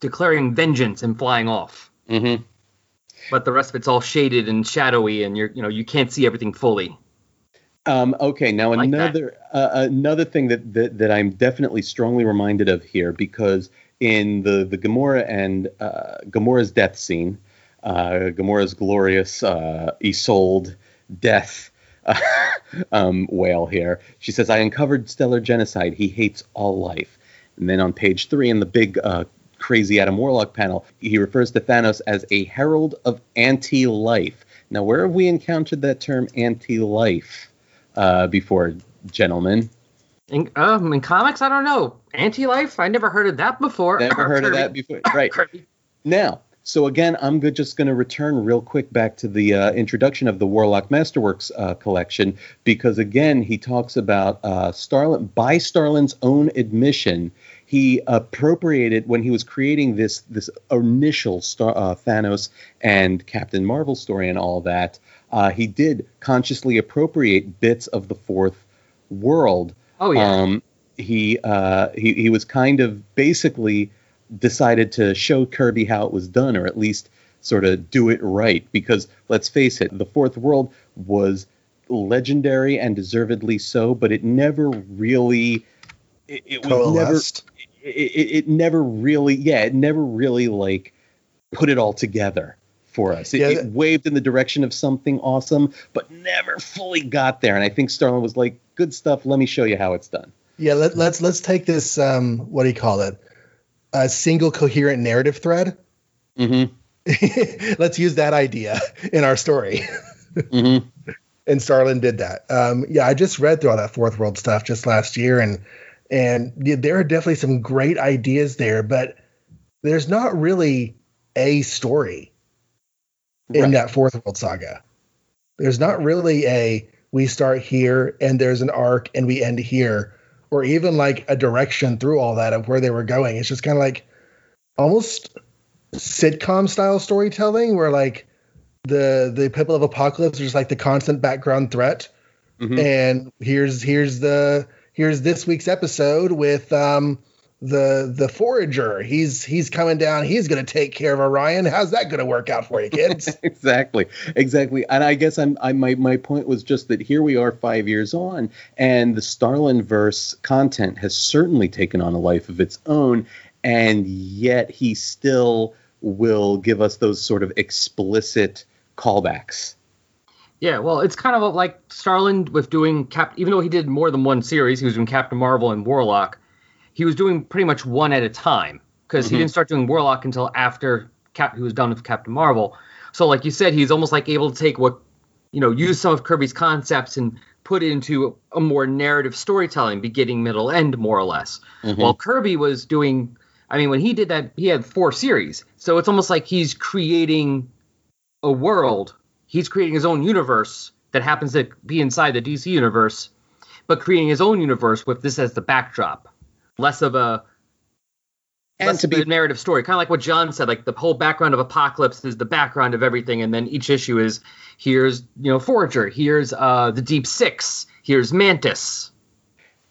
declaring vengeance and flying off. Mm-hmm. But the rest of it's all shaded and shadowy, and you're, you know, you can't see everything fully. Um, okay, now like another uh, another thing that, that that I'm definitely strongly reminded of here because in the the Gamora and uh, Gamora's death scene, uh, Gamora's glorious uh, Isolde death um, whale here. She says, I uncovered stellar genocide. He hates all life. And then on page three, in the big uh, crazy Adam Warlock panel, he refers to Thanos as a herald of anti life. Now, where have we encountered that term anti life? uh, before, gentlemen? In, um, in comics, I don't know. Anti-life, I never heard of that before. Never heard of that before. Right. Now, so again, I'm good, just going to return real quick back to the uh, introduction of the Warlock Masterworks uh, collection because again, he talks about uh, Starlin by Starlin's own admission. He appropriated when he was creating this this initial Star, uh, Thanos and Captain Marvel story and all that. Uh, he did consciously appropriate bits of the fourth world. Oh yeah. Um, he uh, he he was kind of basically decided to show Kirby how it was done, or at least sort of do it right. Because let's face it, the Fourth World was legendary and deservedly so, but it never really. It, it was never. It, it, it, never really, yeah, it never really like put it all together for us. It, yeah, it waved in the direction of something awesome, but never fully got there. And I think Starlin was like, "Good stuff. Let me show you how it's done." Yeah, let, us let's, let's take this. Um, what do you call it? A single coherent narrative thread. Mm-hmm. Let's use that idea in our story. mm-hmm. And Starlin did that. Um, yeah, I just read through all that fourth world stuff just last year, and and yeah, there are definitely some great ideas there, but there's not really a story in right. that fourth world saga. There's not really a we start here and there's an arc and we end here or even like a direction through all that of where they were going. It's just kind of like almost sitcom style storytelling where like the the people of Apokolips are just like the constant background threat. Mm-hmm. And here's here's the here's this week's episode with um the the forager. He's he's coming down. He's going to take care of Orion. How's that going to work out for you, kids? exactly, exactly. And I guess I'm I my my point was just that here we are five years on, and the Starlin verse content has certainly taken on a life of its own, and yet he still will give us those sort of explicit callbacks. Yeah, well, it's kind of like Starlin with doing Cap. Even though he did more than one series, he was doing Captain Marvel and Warlock he was doing pretty much one at a time because mm-hmm. he didn't start doing Warlock until after Cap he was done with Captain Marvel. So like you said, he's almost like able to take what you know, use some of Kirby's concepts and put it into a more narrative storytelling, beginning, middle, end, more or less. Mm-hmm. While Kirby was doing, I mean, when he did that, he had four series. So it's almost like he's creating a world. He's creating his own universe that happens to be inside the DC universe, but creating his own universe with this as the backdrop less of a and to be narrative story, kind of like what John said. Like the whole background of Apokolips is the background of everything, and then each issue is here's you know Forager, here's uh, the Deep Six, here's Mantis,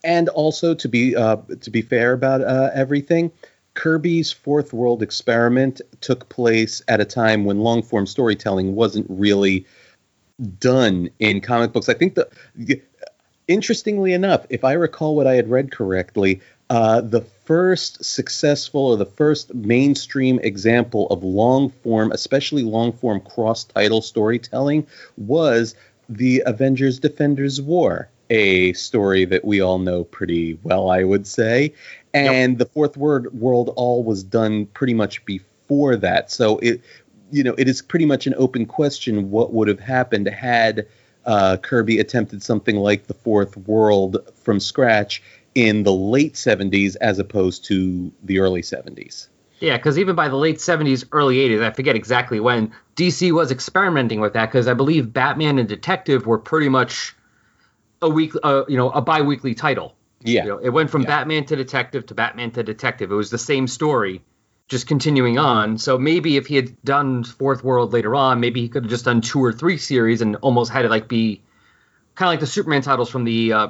and also to be uh, to be fair about uh, everything. Kirby's Fourth World Experiment took place at a time when long form storytelling wasn't really done in comic books. I think the interestingly enough, if I recall what I had read correctly, uh, the first successful or the first mainstream example of long form, especially long form cross title storytelling, was the Avengers Defenders War, a story that we all know pretty well, I would say. And yep. the Fourth Word World all was done pretty much before that. So it, you know, it is pretty much an open question what would have happened had uh, Kirby attempted something like the Fourth World from scratch in the late 70s as opposed to the early 70s. Yeah, because even by the late 70s, early 80s, I forget exactly when, DC was experimenting with that because I believe Batman and Detective were pretty much a week, uh, you know, a bi-weekly title. Yeah. You know, it went from yeah. Batman to Detective to Batman to Detective. It was the same story, just continuing on. So maybe if he had done Fourth World later on, maybe he could have just done two or three series and almost had it like be kind of like the Superman titles from the uh,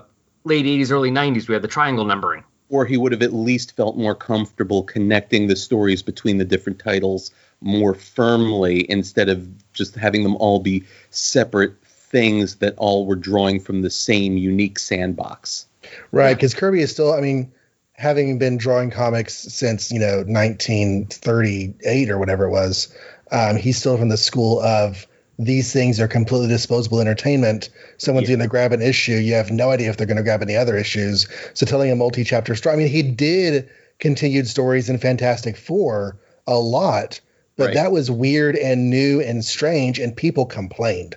late 80s, early 90s. We had the triangle numbering. Or he would have at least felt more comfortable connecting the stories between the different titles more firmly instead of just having them all be separate things that all were drawing from the same unique sandbox. Right, because yeah. Kirby is still, I mean, having been drawing comics since, you know, 1938 or whatever it was, um, he's still from the school of these things are completely disposable entertainment. Someone's yeah. going to grab an issue. You have no idea if they're going to grab any other issues. So telling a multi-chapter story. I mean, he did continued stories in Fantastic Four a lot, but right. that was weird and new and strange, and people complained.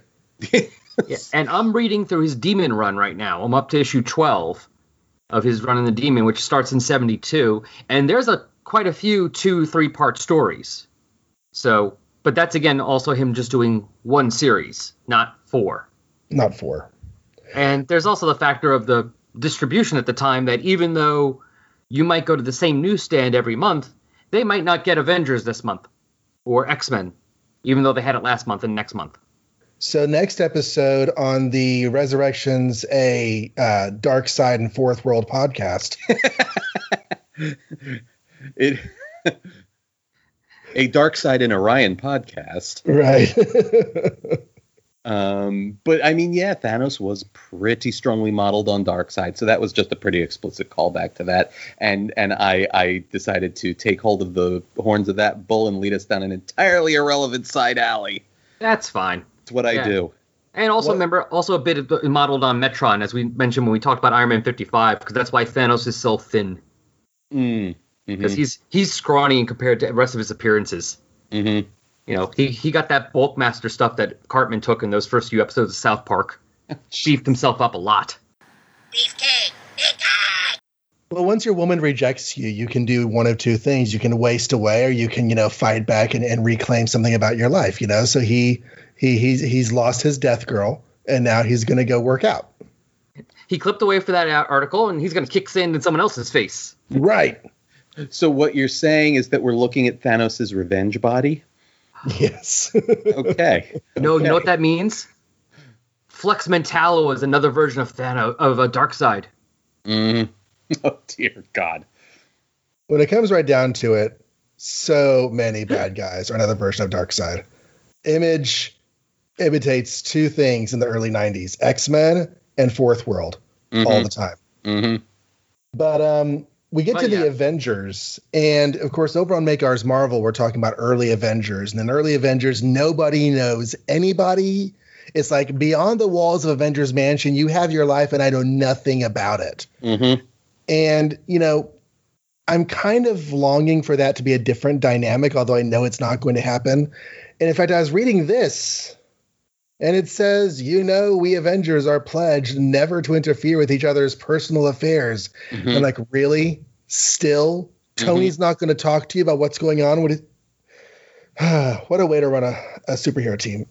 Yeah, and I'm reading through his Demon run right now. I'm up to issue 12 of his run in the Demon, which starts in 72, and there's a quite a few two, three part stories. So, but that's again also him just doing one series, not four. Not four. And there's also the factor of the distribution at the time that even though you might go to the same newsstand every month, they might not get Avengers this month or X Men, even though they had it last month and next month. So next episode on the Resurrections a uh, Darkseid and Fourth World podcast. it a Darkseid in Orion podcast. right. Um, but I mean, yeah, Thanos was pretty strongly modeled on Darkseid, so that was just a pretty explicit callback to that. And and I I decided to take hold of the horns of that bull and lead us down an entirely irrelevant side alley. That's fine. It's what I do. And also What- remember, also a bit of the- modeled on Metron, as we mentioned when we talked about Iron Man 55, because that's why Thanos is so thin, Mm. Because Mhm. he's he's scrawny compared to the rest of his appearances. Mhm. You know, he he got that Bulkmaster stuff that Cartman took in those first few episodes of South Park. Beefed himself up a lot. Beefcake. well, once your woman rejects you, you can do one of two things. You can waste away, or you can, you know, fight back and, and reclaim something about your life. You know, so he he he's he's lost his death girl, and now he's going to go work out. He clipped away for that article, and he's going to kick sand in someone else's face. Right. So what you're saying is that we're looking at Thanos' revenge body? Yes. Okay. No, you know what that means? Flex Mentalo is another version of Thanos of a Darkseid. Mhm. Oh dear God. when it comes right down to it, so many bad guys are another version of Darkseid. Image imitates two things in the early 90s X Men and Fourth World all Mhm. the time. Mhm. But um, we get But to the. Avengers, and of course, over on Make Ours Marvel, we're talking about early Avengers. And in early Avengers, nobody knows anybody. It's like beyond the walls of Avengers Mansion, you have your life, and I know nothing about it. Mhm. And, you know, I'm kind of longing for that to be a different dynamic, although I know it's not going to happen. And in fact, I was reading this, and it says, you know, we Avengers are pledged never to interfere with each other's personal affairs. Mhm. I'm like, really? Still? Tony's not going to talk to you about what's going on? What, is, what a way to run a, a superhero team.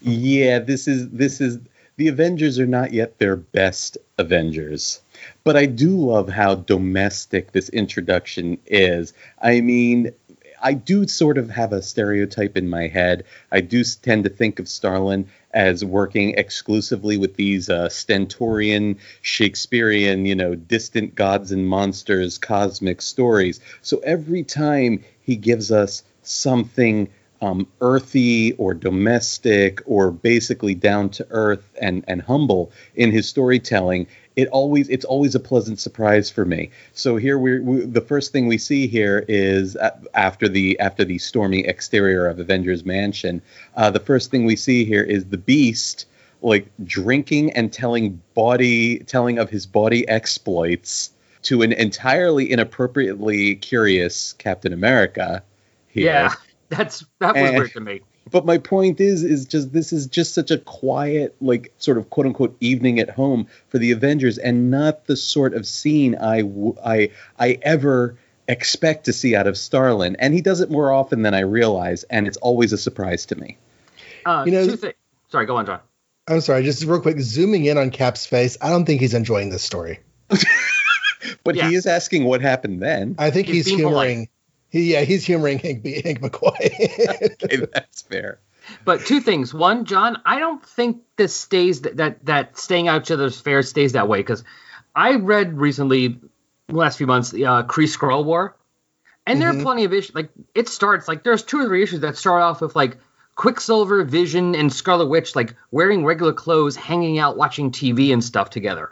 Yeah, this is this is the Avengers are not yet their best Avengers. But I do love how domestic this introduction is. I mean, I do sort of have a stereotype in my head. I do tend to think of Starlin as working exclusively with these uh, stentorian, Shakespearean, you know, distant gods and monsters, cosmic stories. So every time he gives us something um, earthy or domestic or basically down to earth and, and humble in his storytelling, it always it's always a pleasant surprise for me. So here we're we, the first thing we see here is uh, after the after the stormy exterior of Avengers Mansion, uh, the first thing we see here is the Beast like drinking and telling body telling of his body exploits to an entirely inappropriately curious Captain America. Here. Yeah, that's that was And- weird to me. But my point is, is just this is just such a quiet, like sort of quote unquote evening at home for the Avengers, and not the sort of scene I w- I I ever expect to see out of Starlin. And he does it more often than I realize, and it's always a surprise to me. Uh, You know- Sorry, go on, John. I'm sorry, just real quick, zooming in on Cap's face, I don't think he's enjoying this story. But Yeah. he is asking what happened then. I think He's he's, being polite. Humoring. He, yeah, he's humoring Hank, B, Hank McCoy. Okay, that's fair. But two things. One, John, I don't think this stays that that, that staying out each other's affairs stays that way because I read recently, the last few months, the uh, Kree Skrull War, and there are Mhm. plenty of issues. Like it starts like there's two or three issues that start off with like Quicksilver, Vision, and Scarlet Witch like wearing regular clothes, hanging out, watching TV and stuff together,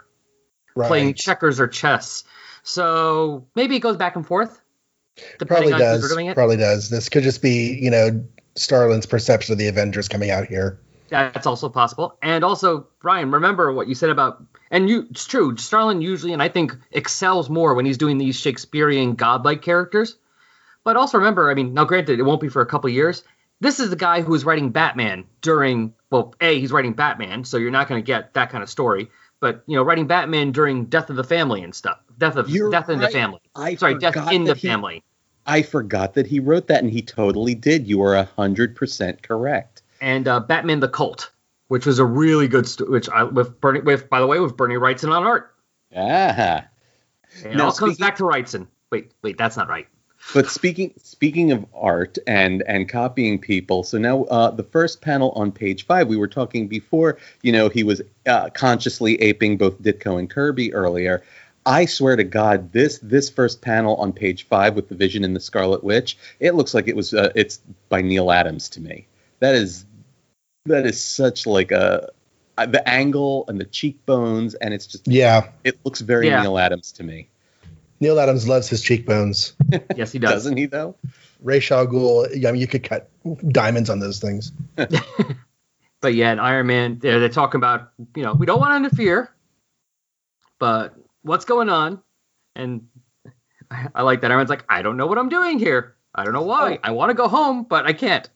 right. playing checkers or chess. So maybe it goes back and forth. Probably does. doing it. Probably does. This could just be, you know, Starlin's perception of the Avengers coming out here. That's also possible. And also, Brian, remember what you said about and you it's true, Starlin usually and I think excels more when he's doing these Shakespearean godlike characters. But also remember, I mean, now granted, it won't be for a couple years. this is the guy who was writing Batman during well, a he's writing Batman, so you're not going to get that kind of story. But you know, writing Batman during Death of the Family and stuff, Death of You're Death in the. Family. I Sorry, Death in the he- Family. I forgot that he wrote that, and he totally did. You are hundred percent correct. and uh, Batman the Cult, which was a really good, st- which I with Bernie, with by the way, with Bernie Wrightson on art. Ah, And it Now, all comes speaking- back to Wrightson. Wait, wait, that's not right. But speaking speaking of art and and copying people, so now uh, the first panel on page five, we were talking before. You know, he was uh, consciously aping both Ditko and Kirby earlier. I swear to God, this this first panel on page five with the Vision and the Scarlet Witch, it looks like it was uh, it's by Neal Adams to me. That is that is such like a uh, the angle and the cheekbones, and it's just Yeah. it looks very Yeah. Neal Adams to me. Neal Adams loves his cheekbones. Yes, he does. Doesn't he though? Ra's al Ghul, I mean, you could cut diamonds on those things. But yeah, in Iron Man, they're, they're talking about, you know, we don't want to interfere, but what's going on? And I, I like that. Iron Man's like, I don't know what I'm doing here. I don't know why. Oh. I want to go home, but I can't.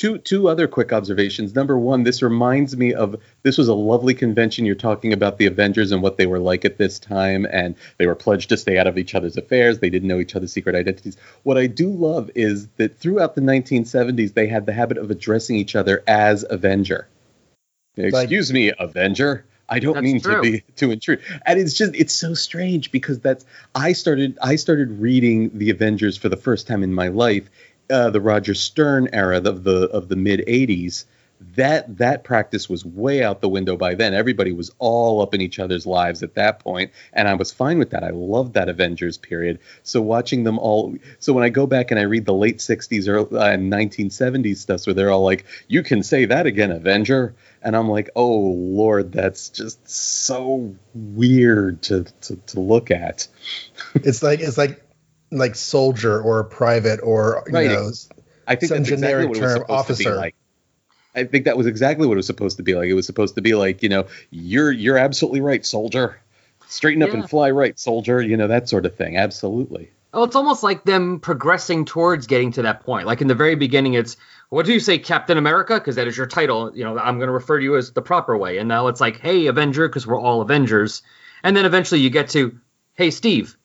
Two two other quick observations. Number one, this reminds me of this was a lovely convention. You're talking about the Avengers and what they were like at this time, and they were pledged to stay out of each other's affairs. They didn't know each other's secret identities. What I do love is that throughout the 1970s, they had the habit of addressing each other as Avenger. Excuse me, Avenger. I don't That's mean true. to be to intrude. And it's just it's so strange because that's I started I started reading the Avengers for the first time in my life, uh, the Roger Stern era of the of the mid '80s. That that practice was way out the window by then. Everybody was all up in each other's lives at that point, and I was fine with that. I loved that Avengers period. So watching them all, so when I go back and I read the late '60s or uh, 1970s stuff, where they're all like, "You can say that again, Avenger," and I'm like, "Oh Lord, that's just so weird to to, to look at." It's like it's like like soldier or a private or you Right. know I think Some that's exactly generic what it was term, to officer. be like. I think that was exactly what it was supposed to be like. It was supposed to be like, you know, you're you're absolutely right, soldier. Straighten up Yeah. and fly right, soldier. You know that sort of thing. Absolutely. Oh, it's almost like them progressing towards getting to that point. Like in the very beginning, it's what do you say, Captain America? Because that is your title. You know, I'm going to refer to you as the proper way. And now it's like, hey, Avenger, because we're all Avengers. And then eventually you get to, hey, Steve.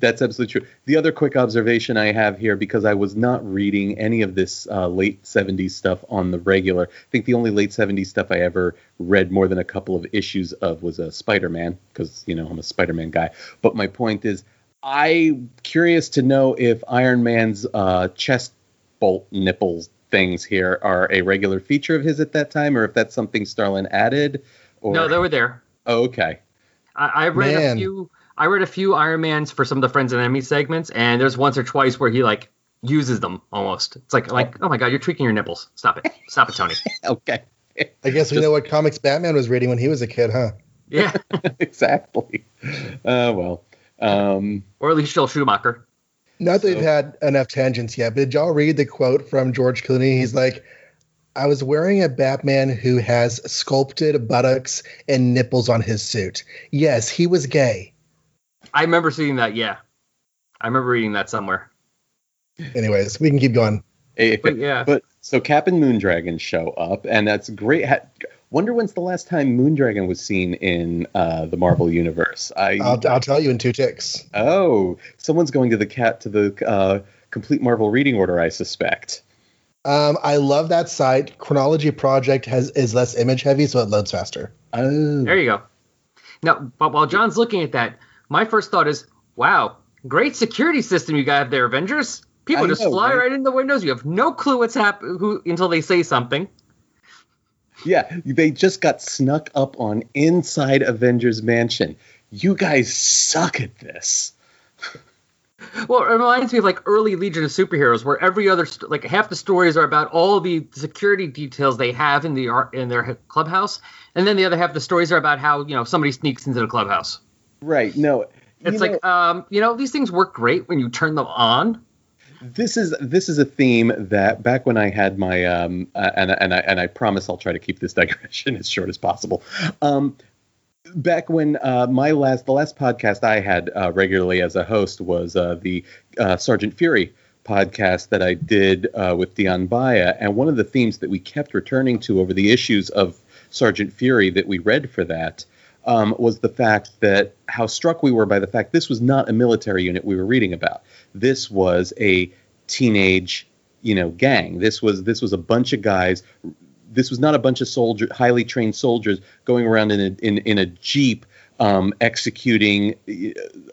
That's absolutely true. The other quick observation I have here, because I was not reading any of this uh, late 70s stuff on the regular, I think the only late 70s stuff I ever read more than a couple of issues of was a Spider Man, because, you know, I'm a Spider Man guy. But my point is, I'm curious to know if Iron Man's uh, chest bolt nipples things here are a regular feature of his at that time, or if that's something Starlin added. Or... No, they were there. Oh, okay. I, I read a few. I read a few Iron Mans for some of the Friends and Enemies segments, and there's once or twice where he like uses them almost. It's like like oh my god, you're tweaking your nipples. Stop it. Stop it, Tony. Okay. I guess we Just- know what comics Batman was reading when he was a kid, huh? Yeah, exactly. Uh, well. Um, or at least Joel Schumacher. Not that So- we've had enough tangents yet, but did y'all read the quote from George Clooney? He's like, I was wearing a Batman who has sculpted buttocks and nipples on his suit. Yes, he was gay. I remember seeing that. Yeah, I remember reading that somewhere. Anyways, we can keep going. But yeah, but so Cap and Moondragon show up, and that's great. Ha- Wonder when's the last time Moondragon was seen in uh, the Marvel universe? I I'll, I'll tell you in two ticks. oh, someone's going to the cat to the uh, complete Marvel reading order. I suspect. Um, I love that site. Chronology Project has is less image heavy, so it loads faster. Oh, there you go. Now, but while John's looking at that, my first thought is, wow, great security system you got there, Avengers. People I just know, fly right? right in the windows. You have no clue what's happening who, until they say something. yeah, they just got snuck up on inside Avengers Mansion. You guys suck at this. Well, it reminds me of like early Legion of Superheroes, where every other st- like half the stories are about all the security details they have in the in their clubhouse, and then the other half of the stories are about how you know somebody sneaks into the clubhouse. Right? No, It's like know- um, you know these things work great when you turn them on. this is this is a theme that back when I had my um uh, and and I and I promise I'll try to keep this digression as short as possible. Um, back when uh, my last the last podcast I had uh, regularly as a host was uh, the uh, Sergeant Fury podcast that I did uh, with Dion Baya, and one of the themes that we kept returning to over the issues of Sergeant Fury that we read for that um, was the fact that how struck we were by the fact this was not a military unit we were reading about. This was a teenage, you know, gang. This was this was a bunch of guys. This was not a bunch of soldier, highly trained soldiers going around in a in, in a jeep um, executing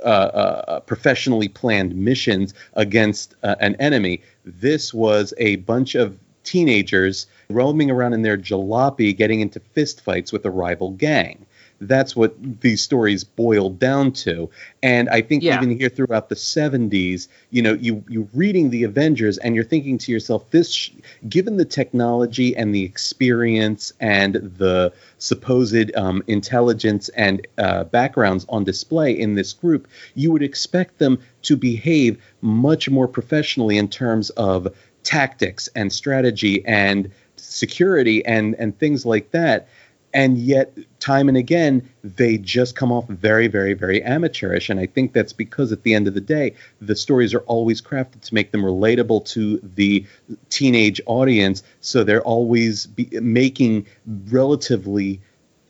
uh, uh, professionally planned missions against uh, an enemy. This was a bunch of teenagers roaming around in their jalopy, getting into fistfights with a rival gang that's what these stories boiled down to. And I think yeah. even here throughout the 70s, you know, you you reading the Avengers and you're thinking to yourself, this, sh- given the technology and the experience and the supposed um, intelligence and uh, backgrounds on display in this group, you would expect them to behave much more professionally in terms of tactics and strategy and security and and things like that and yet time and again they just come off very very very amateurish. And i think that's because at the end of the day the stories are always crafted to make them relatable to the teenage audience. So they're always making relatively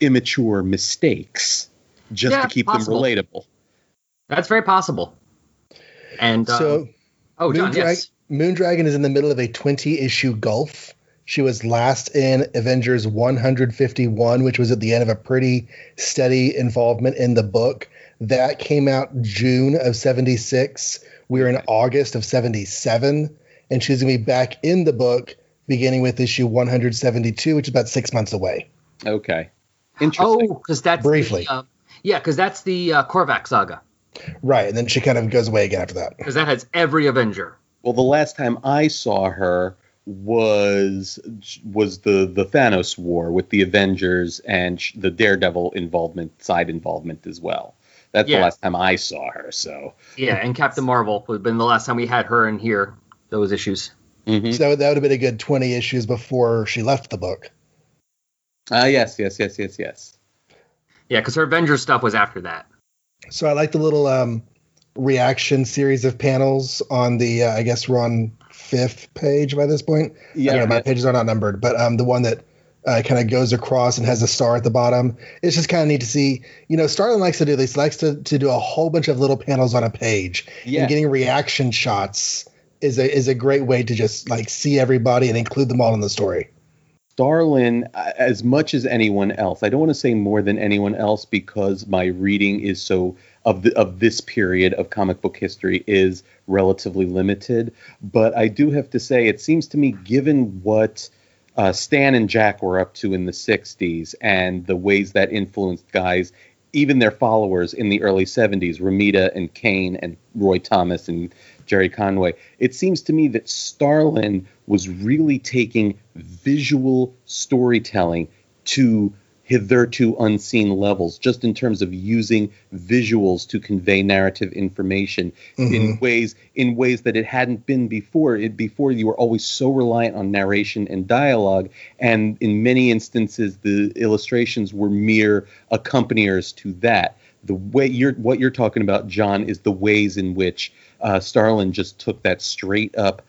immature mistakes just yeah, to keep possible. them relatable. That's very possible. And so um, oh John, yes. moondragon is in the middle of a 20 issue gulf she was last in Avengers 151, which was at the end of a pretty steady involvement in the book. That came out June of 76. We are in August of 77, and she's going to be back in the book beginning with issue 172, which is about six months away. Okay. Interesting. Oh, because that's briefly. The, uh, yeah, because that's the uh, Korvac saga. Right, and then she kind of goes away again after that. Because that has every Avenger. Well, the last time I saw her, was was the the Thanos war with the Avengers and sh- the Daredevil involvement, side involvement as well. That's yeah. the last time I saw her. So yeah, and Captain Marvel would have been the last time we had her in here. Those issues. Mm-hmm. So that would have been a good twenty issues before she left the book. Ah, uh, yes, yes, yes, yes, yes. Yeah, because her Avengers stuff was after that. So I like the little um, reaction series of panels on the. Uh, I guess we're on fifth page by this point. Yeah, know, my pages are not numbered, but um, the one that uh, kind of goes across and has a star at the bottom. It's just kind of neat to see. You know, Starlin likes to do this. Likes to to do a whole bunch of little panels on a page. Yeah. And getting reaction shots is a is a great way to just like see everybody and include them all in the story. Starlin, as much as anyone else, I don't want to say more than anyone else because my reading is so of the, of this period of comic book history is relatively limited. But I do have to say, it seems to me, given what uh, Stan and Jack were up to in the '60s and the ways that influenced guys, even their followers in the early '70s, Romita and Kane and Roy Thomas and Gerry Conway, it seems to me that Starlin was really taking visual storytelling to hitherto unseen levels, just in terms of using visuals to convey narrative information mm-hmm. in ways in ways that it hadn't been before. It before you were always so reliant on narration and dialogue, and in many instances the illustrations were mere accompaniers to that. The way you're what you're talking about, John, is the ways in which uh, Starlin just took that straight up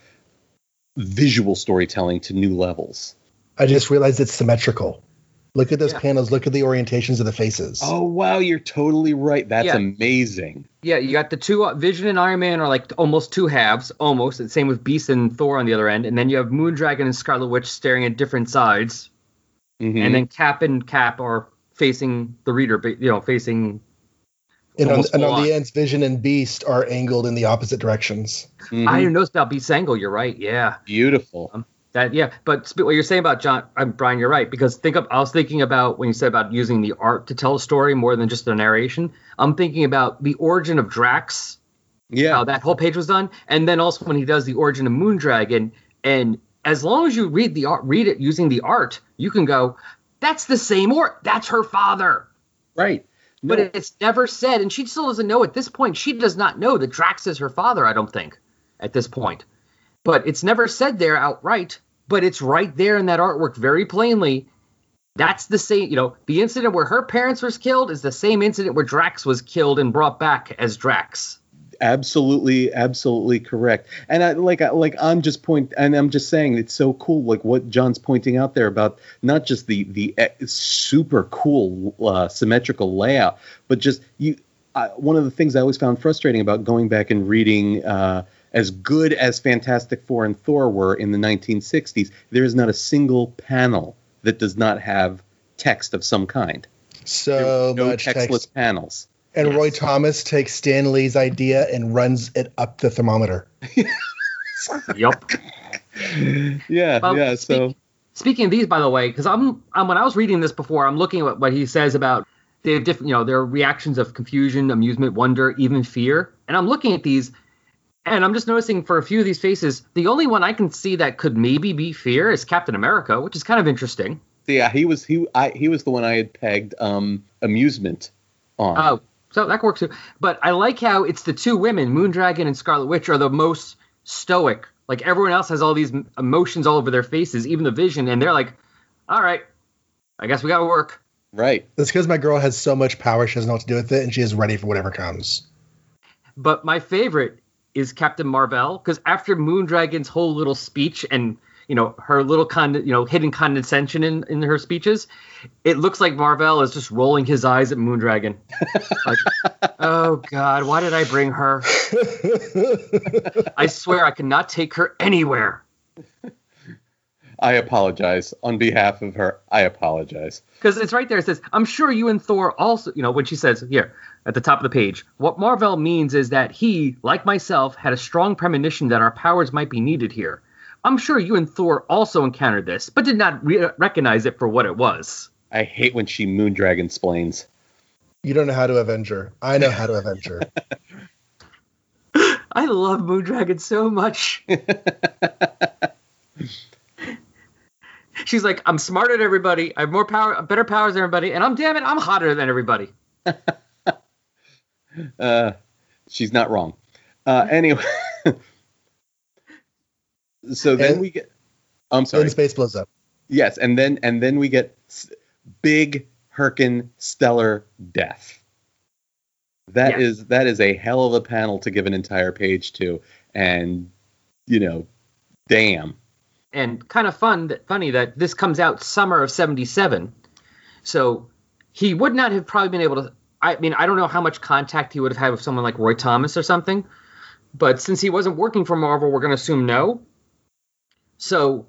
visual storytelling to new levels. I just realized it's symmetrical. Look at those yeah. panels. Look at the orientations of the faces. Oh wow, you're totally right. That's yeah. amazing. Yeah, you got the two uh, Vision and Iron Man are like almost two halves, almost. The same with Beast and Thor on the other end, and then you have Moondragon and Scarlet Witch staring at different sides, mm-hmm. and then Cap and Cap are facing the reader, you know, facing. And on, and on the ends, Vision and Beast are angled in the opposite directions. Mm-hmm. I didn't notice about Beast's angle. You're right. Yeah. Beautiful. Um, that yeah, but what you're saying about John, um, Brian, you're right because think of I was thinking about when you said about using the art to tell a story more than just the narration. I'm thinking about the origin of Drax. Yeah, how that whole page was done, and then also when he does the origin of Moondragon, and as long as you read the art, read it using the art, you can go, that's the same or that's her father. Right. No. But it's never said, and she still doesn't know at this point. She does not know that Drax is her father. I don't think at this point but it's never said there outright but it's right there in that artwork very plainly. That's the same, you know, the incident where her parents was killed is the same incident where Drax was killed and brought back as Drax. absolutely absolutely correct and i like I, like i'm just point and i'm just saying it's so cool like what john's pointing out there about not just the the eh, super cool uh, symmetrical layout but just you I, one of the things i always found frustrating about going back and reading uh, as good as fantastic four and thor were in the 1960s there is not a single panel that does not have text of some kind So no much textless text. panels And Roy Thomas takes Stan Lee's idea and runs it up the thermometer. Yup. yeah Well, yeah so speak- Speaking of these, by the way, because I'm, I'm when I was reading this before, I'm looking at what, what he says about they have different, you know, their reactions of confusion, amusement, wonder, even fear, and I'm looking at these, and I'm just noticing for a few of these faces, the only one I can see that could maybe be fear is Captain America, which is kind of interesting. Yeah, he was he I he was the one I had pegged um amusement on. Oh, so that works too. But I like how it's the two women, Moondragon and Scarlet Witch, are the most stoic. Like everyone else has all these emotions all over their faces, even the Vision, and they're like, "All right, I guess we got to work." Right. That's because my girl has so much power, she doesn't know what to do with it, and she is ready for whatever comes. But my favorite is Captain Marvel because after Moondragon's whole little speech and you know her little con you know hidden condescension in, in her speeches, it looks like Marvel is just rolling his eyes at Moondragon. like, oh God, why did I bring her? I swear I cannot take her anywhere. I apologize on behalf of her. I apologize. Because it's right there. It says, I'm sure you and Thor also, you know, when she says here at the top of the page, what Marvel means is that he, like myself, had a strong premonition that our powers might be needed here. I'm sure you and Thor also encountered this, but did not re- recognize it for what it was. I hate when she Moondragon splains. You don't know how to avenge her. I know how to avenge her. I love Moondragon so much. She's like, I'm smarter than everybody. I have more power, better powers than everybody, and I'm damn it, I'm hotter than everybody. Uh, she's not wrong. Uh, anyway, so then And- we get. I'm sorry. Then space blows up. Yes, and then and then we get big Herkin stellar death. That Yeah. is that is a hell of a panel to give an entire page to, and you know, damn. And kind of fun that funny that this comes out summer of 77 so he would not have probably been able to i mean i don't know how much contact he would have had with someone like roy thomas or something but since he wasn't working for marvel we're going to assume no. So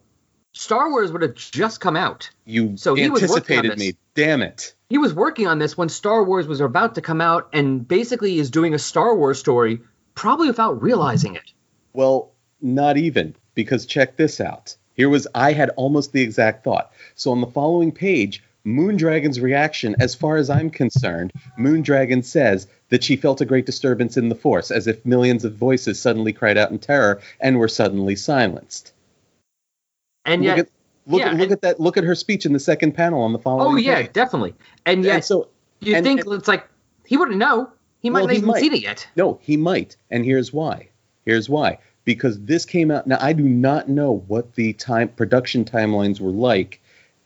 star wars would have just come out. You So he was working on anticipated me. Damn it. he was working on this when star wars was about to come out and basically is doing a star wars story probably without realizing it. Well, not even, because check this out. Here was, I had almost the exact thought. So on the following page, Moondragon's reaction, as far as I'm concerned, Moondragon says that she felt a great disturbance in the Force, as if millions of voices suddenly cried out in terror and were suddenly silenced. and look yet at, look, yeah, look and- at that. Look at her speech in the second panel on the following oh yeah page. definitely and yet And so, You And- think it's like he wouldn't know. He might Well, not he even might. seen it yet. No, he might. And here's why. Here's why. Because this came out. Now, I do not know what the time production timelines were like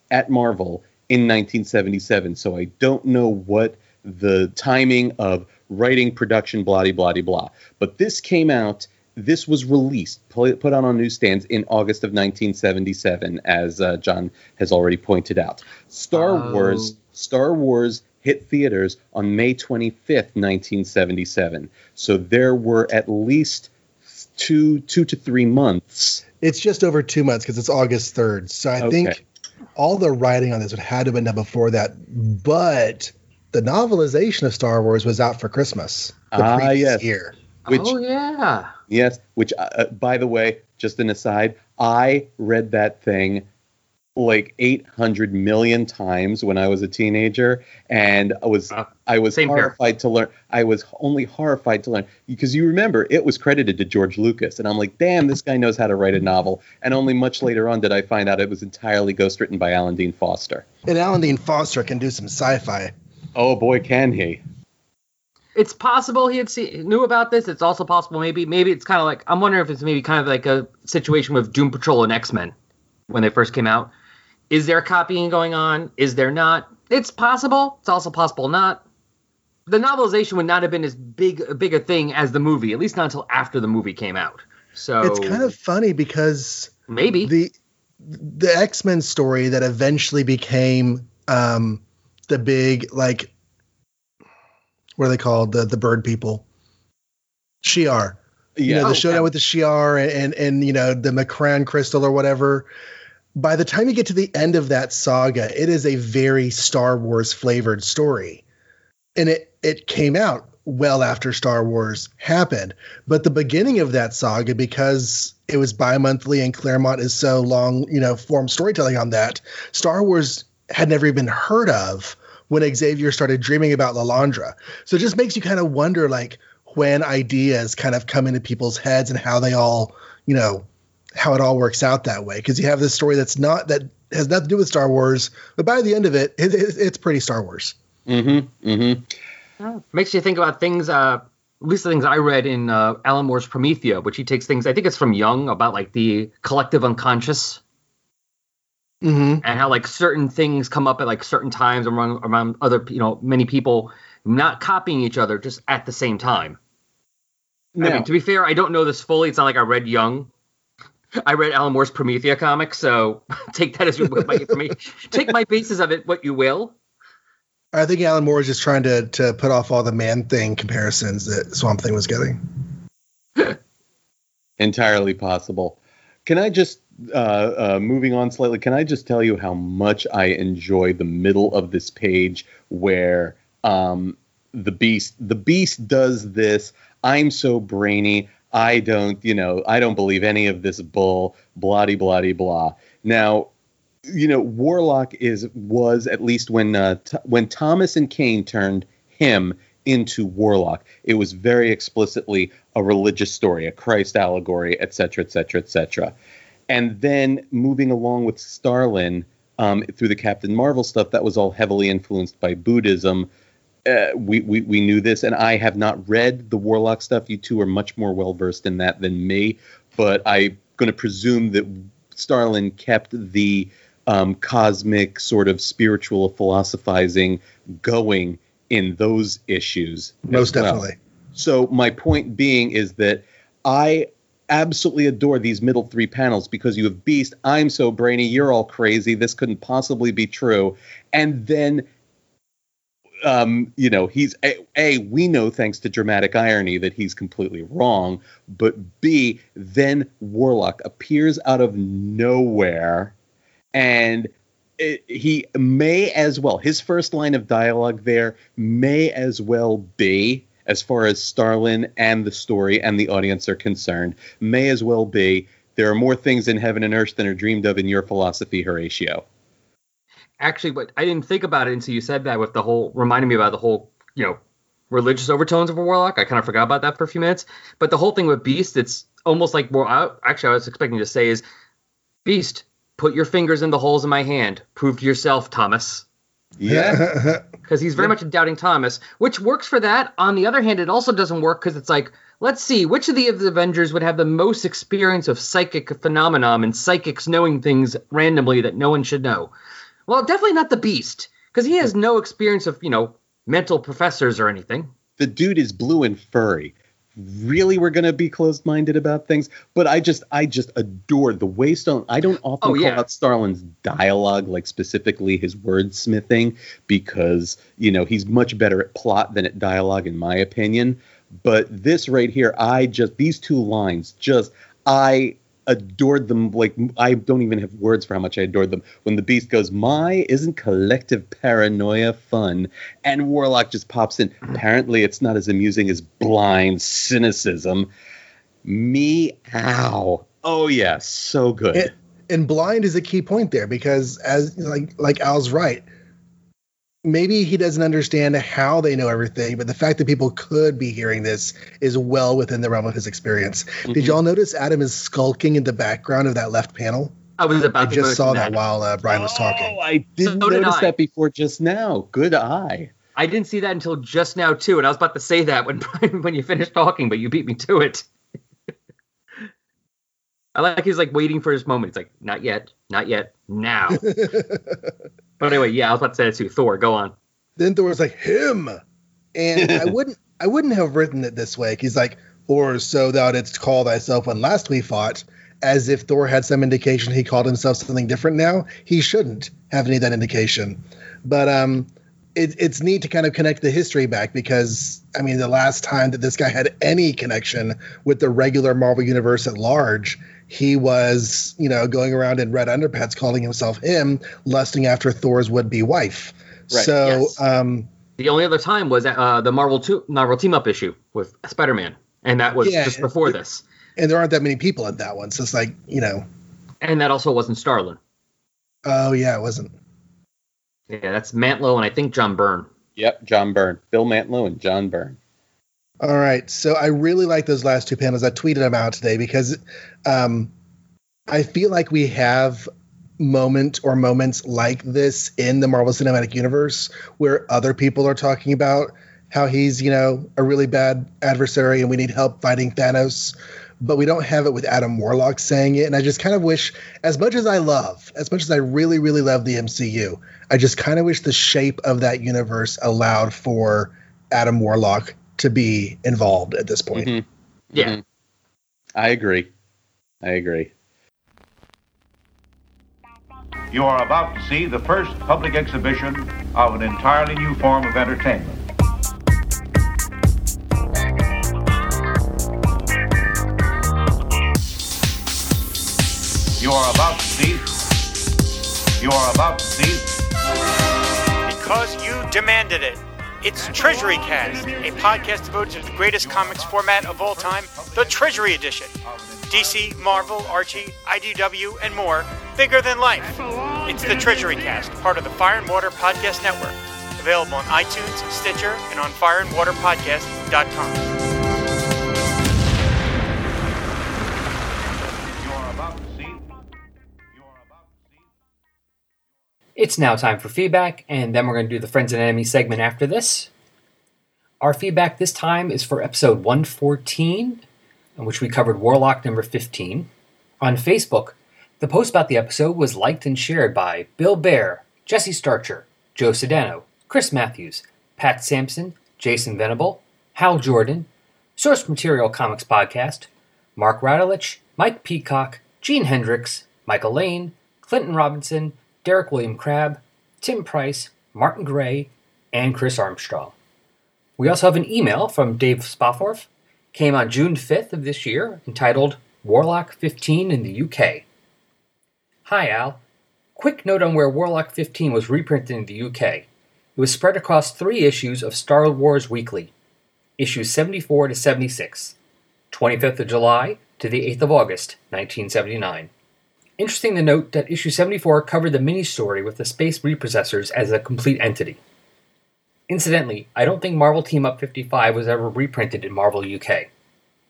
at Marvel in 1977. So I don't know what the timing of writing, production, blah, blah, blah, blah. But this came out. This was released, put put out on newsstands in August of 1977, as uh, John has already pointed out. Star Oh. Wars Star Wars hit theaters on May 25th, 1977. So there were at least two two to three months. It's just over two months because it's August 3rd. So I Okay. think all the writing on this would have to have been done before that. But the novelization of Star Wars was out for Christmas the Ah, previous yes. year. Which oh yeah. yes, which uh, uh, by the way, just an aside, I read that thing like 800 million times when I was a teenager and I was Uh, I was same here. horrified to learn I was only horrified to learn because you remember it was credited to George Lucas and I'm like damn this guy knows how to write a novel and only much later on did I find out it was entirely ghostwritten by Alan Dean Foster. And Alan Dean Foster can do some sci-fi. Oh boy can he. It's possible he had seen knew about this. It's also possible maybe maybe it's kind of like I'm wondering if it's maybe kind of like a situation with Doom Patrol and X Men when they first came out. Is there copying going on? Is there not? It's possible. It's also possible not. the novelization would not have been as big a big a thing as the movie, at least not until after the movie came out. So It's kind of funny because maybe the the X Men story that eventually became um, the big like what are they called the the bird people Shi'ar. You know Yeah. the showdown with the Shi'ar and, and and you know the M'Kraan crystal or whatever. By the time you get to the end of that saga, it is a very Star Wars flavored story, and it it came out well after Star Wars happened. But the beginning of that saga, because it was bi-monthly and Claremont is so long, you know, form storytelling on that, Star Wars had never even heard of when Xavier started dreaming about Lilandra. So it just makes you kind of wonder, like, when ideas kind of come into people's heads and how they all, you know, how it all works out that way. Because you have this story that's not that has nothing to do with Star Wars, but by the end of it, it, it it's pretty Star Wars. Mm-hmm. Mm-hmm. makes you think about things. Uh, at least the things I read in uh, Alan Moore's Promethea, which he takes things. I think it's from Jung about like the collective unconscious Mm-hmm. and how like certain things come up at like certain times around around other you know many people not copying each other just at the same time. I mean, to be fair, I don't know this fully. It's not like I read Jung. I read Alan Moore's Promethea comic, so take that as you will. My, for me, take my basis of it what you will. I think Alan Moore is just trying to to put off all the man thing comparisons that Swamp Thing was getting. entirely possible. Can I just, uh, uh, moving on slightly, can I just tell you how much I enjoy the middle of this page where um, the beast, the beast does this. I'm so brainy. I don't, you know, I don't believe any of this bull. Bloody, bloody, blah. Now, you know, Warlock is was at least when uh, t- when Thomas and Kane turned him into Warlock, it was very explicitly a religious story, a Christ allegory, etc., etc., etc. And then moving along with Starlin um, through the Captain Marvel stuff, that was all heavily influenced by Buddhism. Uh, we, we we knew this, and I have not read the Warlock stuff. You two are much more well versed in that than me, but I'm going to presume that Starlin kept the um, cosmic sort of spiritual philosophizing going in those issues. Most well. definitely. So my point being is that I absolutely adore these middle three panels because you have Beast, I'm so brainy, you're all crazy, this couldn't possibly be true. And then um, you know, he's a, a we know thanks to dramatic irony that he's completely wrong, but B then Warlock appears out of nowhere and it, he may as well his first line of dialogue there may as well be as far as Starlin and the story and the audience are concerned may as well be there are more things in heaven and earth than are dreamed of in your philosophy Horatio Actually, what I didn't think about it until you said that with the whole reminding me about the whole you know religious overtones of a warlock. I kind of forgot about that for a few minutes. But the whole thing with Beast, it's almost like well, I, actually I was expecting to say is Beast, put your fingers in the holes in my hand. Prove to yourself, Thomas. yeah because he's very Yeah. much a doubting Thomas, which works for that. On the other hand, it also doesn't work because it's like, let's see, which of the, of the Avengers would have the most experience of psychic phenomenon and psychics knowing things randomly that no one should know? Well, definitely not the Beast, because he has no experience of, you know, mental professors or anything. the dude is blue and furry. Really, we're gonna be closed-minded about things, but I just, I just adore the way Starlin. I don't oh, often Oh, call out Starlin's dialogue, like specifically his wordsmithing, because you know he's much better at plot than at dialogue, in my opinion. But this right here, I just these two lines, just I adored them. Like I don't even have words for how much I adored them. When the Beast goes, "My isn't collective paranoia fun," and Warlock just pops in. Mm. Apparently, it's not as amusing as blind cynicism. Meow. Oh yeah, so good. It- and blind is a key point there because as like like Al's right. Maybe he doesn't understand how they know everything, but the fact that people could be hearing this is well within the realm of his experience. Mhm. Did y'all notice Adam is skulking in the background of that left panel? I was about to. I to just saw that while uh, Brian was talking. Oh, I didn't So did notice I. that before just now. Good eye. I didn't see that until just now too, and I was about to say that when Brian, when you finished talking, but you beat me to it. I like he's like waiting for his moment. It's like not yet, not yet, now. but anyway, yeah, I was about to say that too. Thor, go on. then Thor was like, him. And I wouldn't I wouldn't have written it this way. He's like, or so thou didst call thyself when last we fought, as if Thor had some indication he called himself something different now. He shouldn't have any of that indication. But um it, it's neat to kind of connect the history back because I mean the last time that this guy had any connection with the regular Marvel universe at large, he was you know going around in red underpants calling himself him, lusting after Thor's would-be wife. Right. So Yes. um, The only other time was uh, the Marvel two, Marvel team up issue with Spider Man, and that was Yeah, just before it- this. and there aren't that many people at that one, so it's like you know, And that also wasn't Starlin. oh yeah, it wasn't. Yeah, that's Mantlo and I think John Byrne. Yep, John Byrne, Bill Mantlo, and John Byrne. All right. So I really like those last two panels. I tweeted them out today because um, I feel like we have moment or moments like this in the Marvel Cinematic Universe where other people are talking about how he's, you know, a really bad adversary and we need help fighting Thanos. But we don't have it with Adam Warlock saying it. And I just kind of wish, as much as I love, as much as I really, really love the MCU, I just kind of wish the shape of that universe allowed for Adam Warlock to be involved at this point. Mhm. Yeah. Mhm. I agree. I agree. You are about to see the first public exhibition of an entirely new form of entertainment. You are about to see. You are about to see Because you demanded it. It's Treasury Cast, a podcast devoted to the greatest comics format of all time, the Treasury Edition. DC, Marvel, Archie, IDW, and more, bigger than life. It's the Treasury Cast, part of the Fire and Water Podcast Network. Available on iTunes, Stitcher, and on fireandwaterpodcast.com. It's now time for feedback, and then we're going to do the Friends and Enemies segment after this. Our feedback this time is for episode 114, in which we covered Warlock number 15. On Facebook, the post about the episode was liked and shared by Bill Bear, Jesse Starcher, Joe Sedano, Chris Matthews, Pat Sampson, Jason Venable, Hal Jordan, Source Material Comics Podcast, Mark Radulich, Mike Peacock, Gene Hendricks, Michael Lane, Clinton Robinson, Derek William Crabb, Tim Price, Martin Gray, and Chris Armstrong. We also have an email from Dave Spofford, came on June 5th of this year, entitled Warlock 15 in the UK. Hi Al. Quick note on where Warlock 15 was reprinted in the UK. It was spread across three issues of Star Wars Weekly, issues 74 to 76, 25th of July to the 8th of August, 1979. Interesting to note that issue 74 covered the mini story with the Space Repossessors as a complete entity. Incidentally, I don't think Marvel Team Up 55 was ever reprinted in Marvel UK.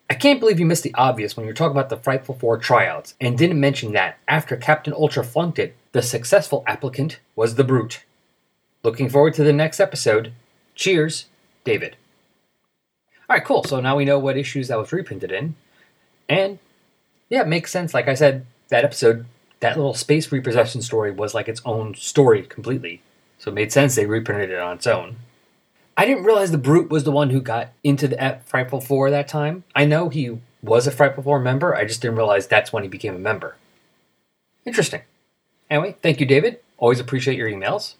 I can't believe you missed the obvious when you're talking about the Frightful Four tryouts and didn't mention that after Captain Ultra flunked it, the successful applicant was the Brute. Looking forward to the next episode. Cheers, David. Alright, cool. So now we know what issues that was reprinted in. And yeah, it makes sense. Like I said, that episode, that little space repossession story was like its own story completely. So it made sense they reprinted it on its own. I didn't realize the Brute was the one who got into the Frightful Four that time. I know he was a Frightful Four member, I just didn't realize that's when he became a member. Interesting. Anyway, thank you, David. Always appreciate your emails.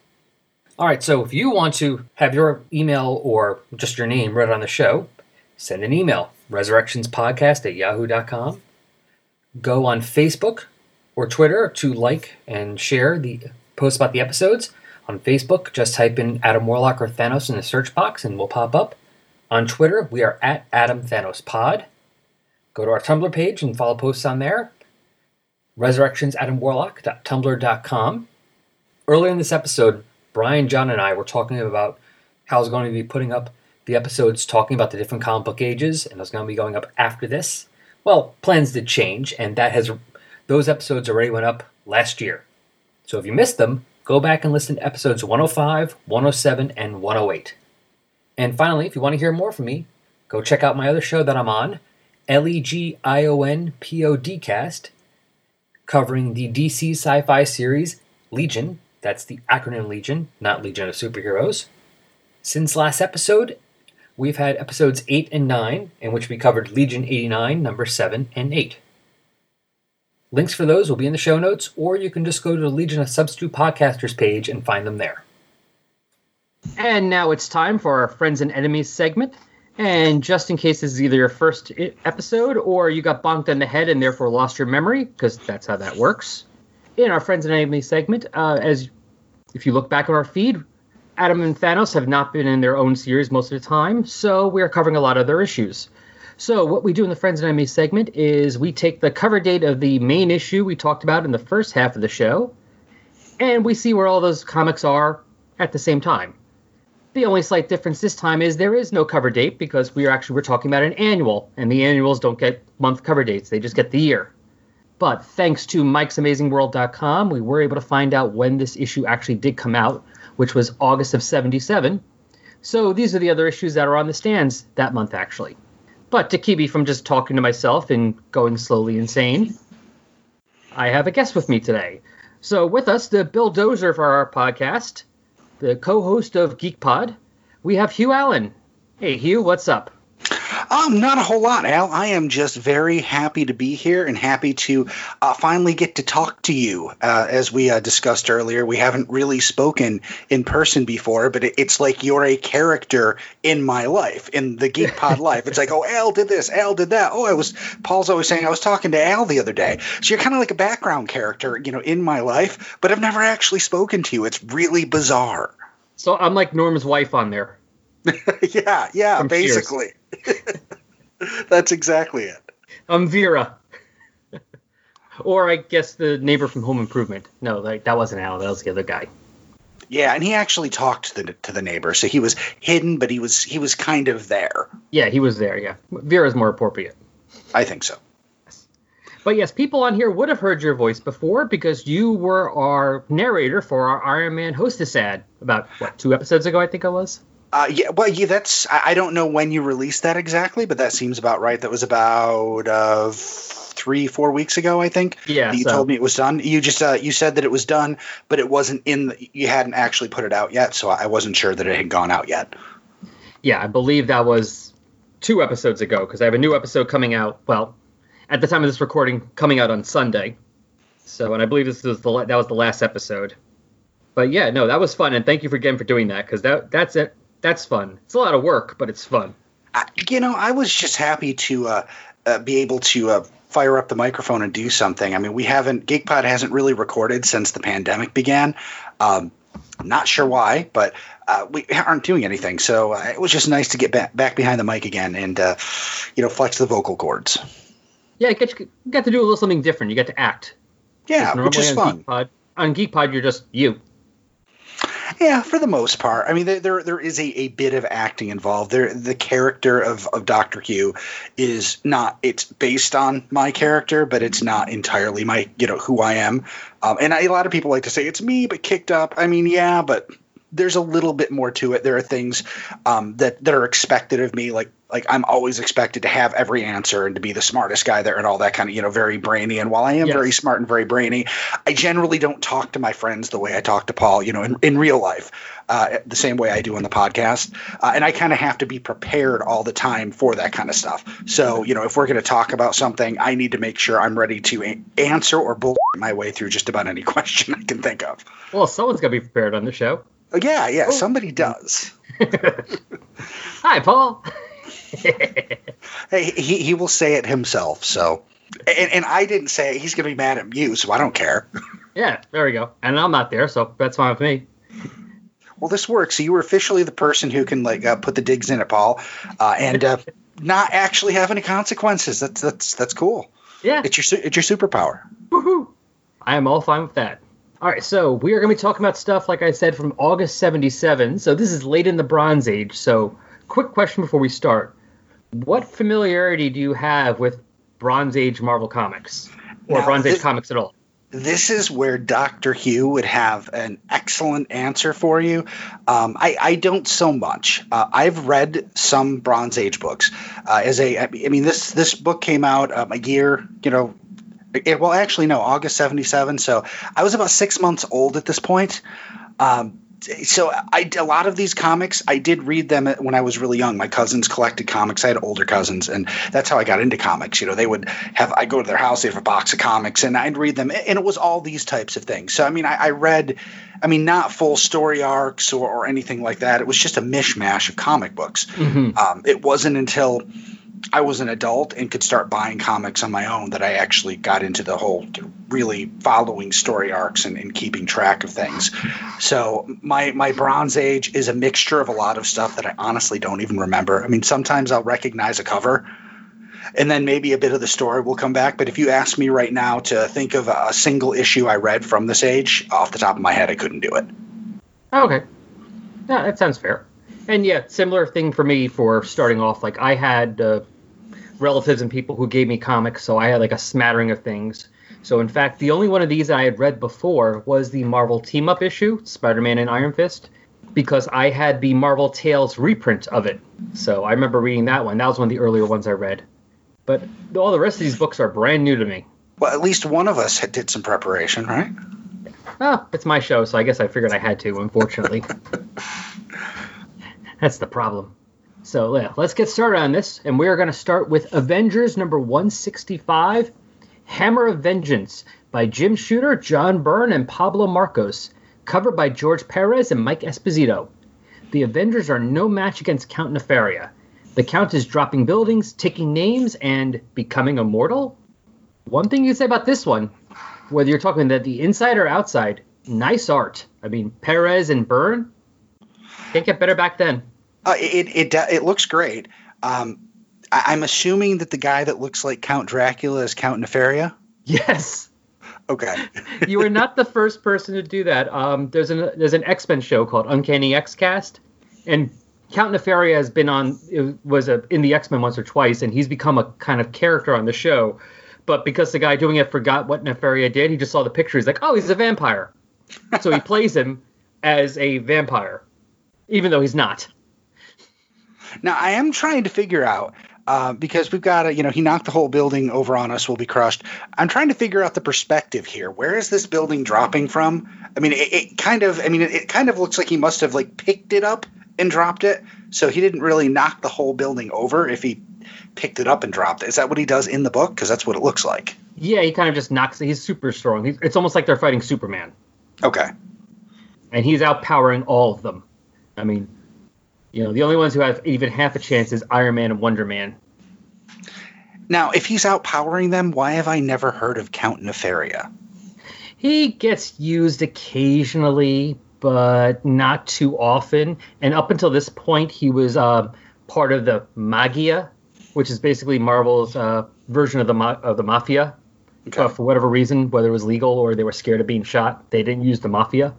All right, so if you want to have your email or just your name read on the show, send an email resurrectionspodcast at yahoo.com. Go on Facebook or Twitter to like and share the post about the episodes. On Facebook, just type in Adam Warlock or Thanos in the search box and we'll pop up. On Twitter, we are at Adam Thanos Pod. Go to our Tumblr page and follow posts on there. ResurrectionsAdamWarlock.tumblr.com. Earlier in this episode, Brian, John, and I were talking about how I was going to be putting up the episodes talking about the different comic book ages, and I was going to be going up after this. Well, plans did change, and that has those episodes already went up last year. So if you missed them, go back and listen to episodes 105, 107, and 108. And finally, if you want to hear more from me, go check out my other show that I'm on, L E G I O N P O D cast, covering the DC sci fi series Legion. That's the acronym Legion, not Legion of Superheroes. Since last episode, we've had episodes 8 and 9, in which we covered Legion 89, number 7 and 8. Links for those will be in the show notes, or you can just go to the Legion of Substitute Podcasters page and find them there. And now it's time for our Friends and Enemies segment. And just in case this is either your first episode or you got bonked on the head and therefore lost your memory, because that's how that works. In our Friends and Enemies segment, uh, as if you look back on our feed, Adam and Thanos have not been in their own series most of the time, so we're covering a lot of their issues. So what we do in the Friends and Enemies segment is we take the cover date of the main issue we talked about in the first half of the show, and we see where all those comics are at the same time. The only slight difference this time is there is no cover date because we are actually we're talking about an annual, and the annuals don't get month cover dates; they just get the year. But thanks to Mike'sAmazingWorld.com, we were able to find out when this issue actually did come out, which was August of '77. So these are the other issues that are on the stands that month, actually. But to keep me from just talking to myself and going slowly insane, I have a guest with me today. So with us, the Bill Dozer for our podcast, the co-host of GeekPod, we have Hugh Allen. Hey Hugh, what's up? Um, not a whole lot, Al. I am just very happy to be here and happy to uh, finally get to talk to you. Uh, as we uh, discussed earlier, we haven't really spoken in person before, but it, it's like you're a character in my life, in the Geek Pod life. It's like, oh, Al did this, Al did that. Oh, I was. Paul's always saying I was talking to Al the other day. So you're kind of like a background character, you know, in my life, but I've never actually spoken to you. It's really bizarre. So I'm like Norm's wife on there. yeah, yeah, From Cheers. That's exactly it. I'm Vera. or I guess the neighbor from Home Improvement. No, like, that wasn't Al. That was the other guy. Yeah, and he actually talked to the to the neighbor, so he was hidden, but he was he was kind of there. Yeah, he was there. Yeah, Vera's more appropriate. I think so. But yes, people on here would have heard your voice before because you were our narrator for our Iron Man hostess ad about what two episodes ago, I think it was. Uh, yeah, well, yeah, that's I, I don't know when you released that exactly, but that seems about right. That was about uh, three, four weeks ago, I think. Yeah, you so- told me it was done. You just uh, you said that it was done, but it wasn't in. The, you hadn't actually put it out yet, so I wasn't sure that it had gone out yet. Yeah, I believe that was two episodes ago because I have a new episode coming out. Well, at the time of this recording, coming out on Sunday. So, and I believe this was the that was the last episode. But yeah, no, that was fun, and thank you for again for doing that because that that's it. That's fun. It's a lot of work, but it's fun. I, you know, I was just happy to uh, uh, be able to uh, fire up the microphone and do something. I mean, we haven't GeekPod hasn't really recorded since the pandemic began. Um, not sure why, but uh, we aren't doing anything. So uh, it was just nice to get back, back behind the mic again and uh, you know flex the vocal cords. Yeah, you get to do a little something different. You got to act. Yeah, which is on fun. GeekPod, on GeekPod, you're just you. Yeah, for the most part. I mean, there there, is a, a bit of acting involved. There, the character of, of Doctor Hugh is not. It's based on my character, but it's not entirely my you know who I am. Um, and I, a lot of people like to say it's me, but kicked up. I mean, yeah, but there's a little bit more to it. There are things um, that that are expected of me, like like I'm always expected to have every answer and to be the smartest guy there and all that kind of you know very brainy. And while I am Yes. very smart and very brainy, I generally don't talk to my friends the way I talk to Paul, you know, in, in real life, uh, the same way I do on the podcast. Uh, and I kind of have to be prepared all the time for that kind of stuff. So, you know, if we're going to talk about something, I need to make sure I'm ready to a- answer or bull my way through just about any question I can think of. Well, someone's got to be prepared on the show. Oh, yeah, yeah, somebody does. Hi, Paul. Hey, he, he will say it himself. So, and, and I didn't say it. He's going to be mad at you, so I don't care. Yeah, there we go. And I'm not there, so that's fine with me. Well, this works. So you were officially the person who can like uh, put the digs in it, Paul, uh, and uh, not actually have any consequences. That's that's that's cool. Yeah. It's your su- it's your superpower. Woohoo! I am all fine with that. All right, so we are going to be talking about stuff, like I said, from August 77. So this is late in the Bronze Age. So, quick question before we start. What familiarity do you have with Bronze Age Marvel Comics? Or Now, Bronze Age comics at all? This is where Doctor Hugh would have an excellent answer for you. Um, I, I don't so much. Uh, I've read some Bronze Age books. Uh, as a, I mean, this this book came out um, a year, you know, it, well, actually, no, August 77. So I was about six months old at this point. Um, so I a lot of these comics I did read them when I was really young. My cousins collected comics. I had older cousins, and that's how I got into comics. You know, they would have I go to their house, they have a box of comics, and I'd read them, and it was all these types of things. So I mean, I, I read, I mean, not full story arcs or, or anything like that. It was just a mishmash of comic books. Mhm. Um, it wasn't until I was an adult and could start buying comics on my own that I actually got into the whole really following story arcs and, and keeping track of things. So my my Bronze Age is a mixture of a lot of stuff that I honestly don't even remember. I mean, sometimes I'll recognize a cover. And then maybe a bit of the story will come back. But if you ask me right now to think of a, single issue I read from this age, off the top of my head, I couldn't do it. Oh, okay. Yeah, that sounds fair. And yeah, similar thing for me for starting off. Like I had uh, relatives and people who gave me comics, so I had like a smattering of things. So in fact, the only one of these that I had read before was the Marvel Team Up issue, Spider-Man and Iron Fist, because I had the Marvel Tales reprint of it. So I remember reading that one. That was one of the earlier ones I read. But all the rest of these books are brand new to me. Well, at least one of us had, did some preparation, right? Oh, it's my show, so I guess I figured I had to, unfortunately. That's the problem. So, yeah, let's get started on this. And we are going to start with Avengers number 165 Hammer of Vengeance by Jim Shooter, John Byrne, and Pablo Marcos. Covered by George Perez and Mike Esposito. The Avengers are no match against Count Nefaria. The Count is dropping buildings, taking names, and becoming immortal? One thing you say about this one, whether you're talking that the inside or outside, nice art. I mean, Perez and Byrne can't get better back then. Uh, it it it, it looks great. Um, I, I'm assuming that the guy that looks like Count Dracula is Count Nefaria. Yes, Okay. you are not the first person to do that. Um, there's an there's an X Men show called Uncanny X Cast, and Count Nefaria has been on was a, in the X Men once or twice, and he's become a kind of character on the show. But because the guy doing it forgot what Nefaria did, he just saw the picture. He's like, oh, he's a vampire. so he plays him as a vampire, even though he's not. Now I am trying to figure out uh, because we've got a, you know, he knocked the whole building over on us. We'll be crushed. I'm trying to figure out the perspective here. Where is this building dropping from? I mean, it, it kind of, I mean, it, it kind of looks like he must have like picked it up and dropped it. So he didn't really knock the whole building over if he picked it up and dropped it. Is that what he does in the book? Because that's what it looks like. Yeah, he kind of just knocks. He's super strong. He's, it's almost like they're fighting Superman, Okay. and he's outpowering all of them. I mean, you know, the only ones who have even half a chance is Iron Man and Wonder Man. Now, if he's outpowering them, why have I never heard of Count Nefaria? He gets used occasionally, but not too often. And up until this point, he was uh, part of the Maggia, which is basically Marvel's uh, version of the ma- of the Mafia. Okay. But for whatever reason, whether it was legal or they were scared of being shot, they didn't use the Mafia.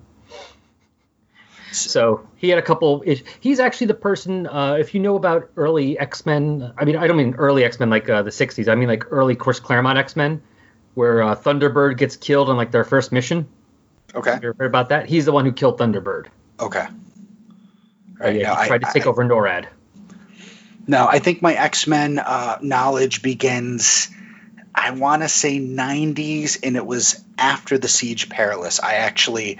So he had a couple. He's actually the person. Uh, if you know about early X Men, I mean, I don't mean early X Men like uh, the '60s. I mean like early Chris Claremont X Men, where uh, Thunderbird gets killed on like their first mission. Okay. You ever heard about that? He's the one who killed Thunderbird. Okay. Uh, yeah, no, he tried I- to take I- over NORAD. No, I think my X Men uh, knowledge begins. I want to say 90s, and it was after the Siege Perilous. I actually,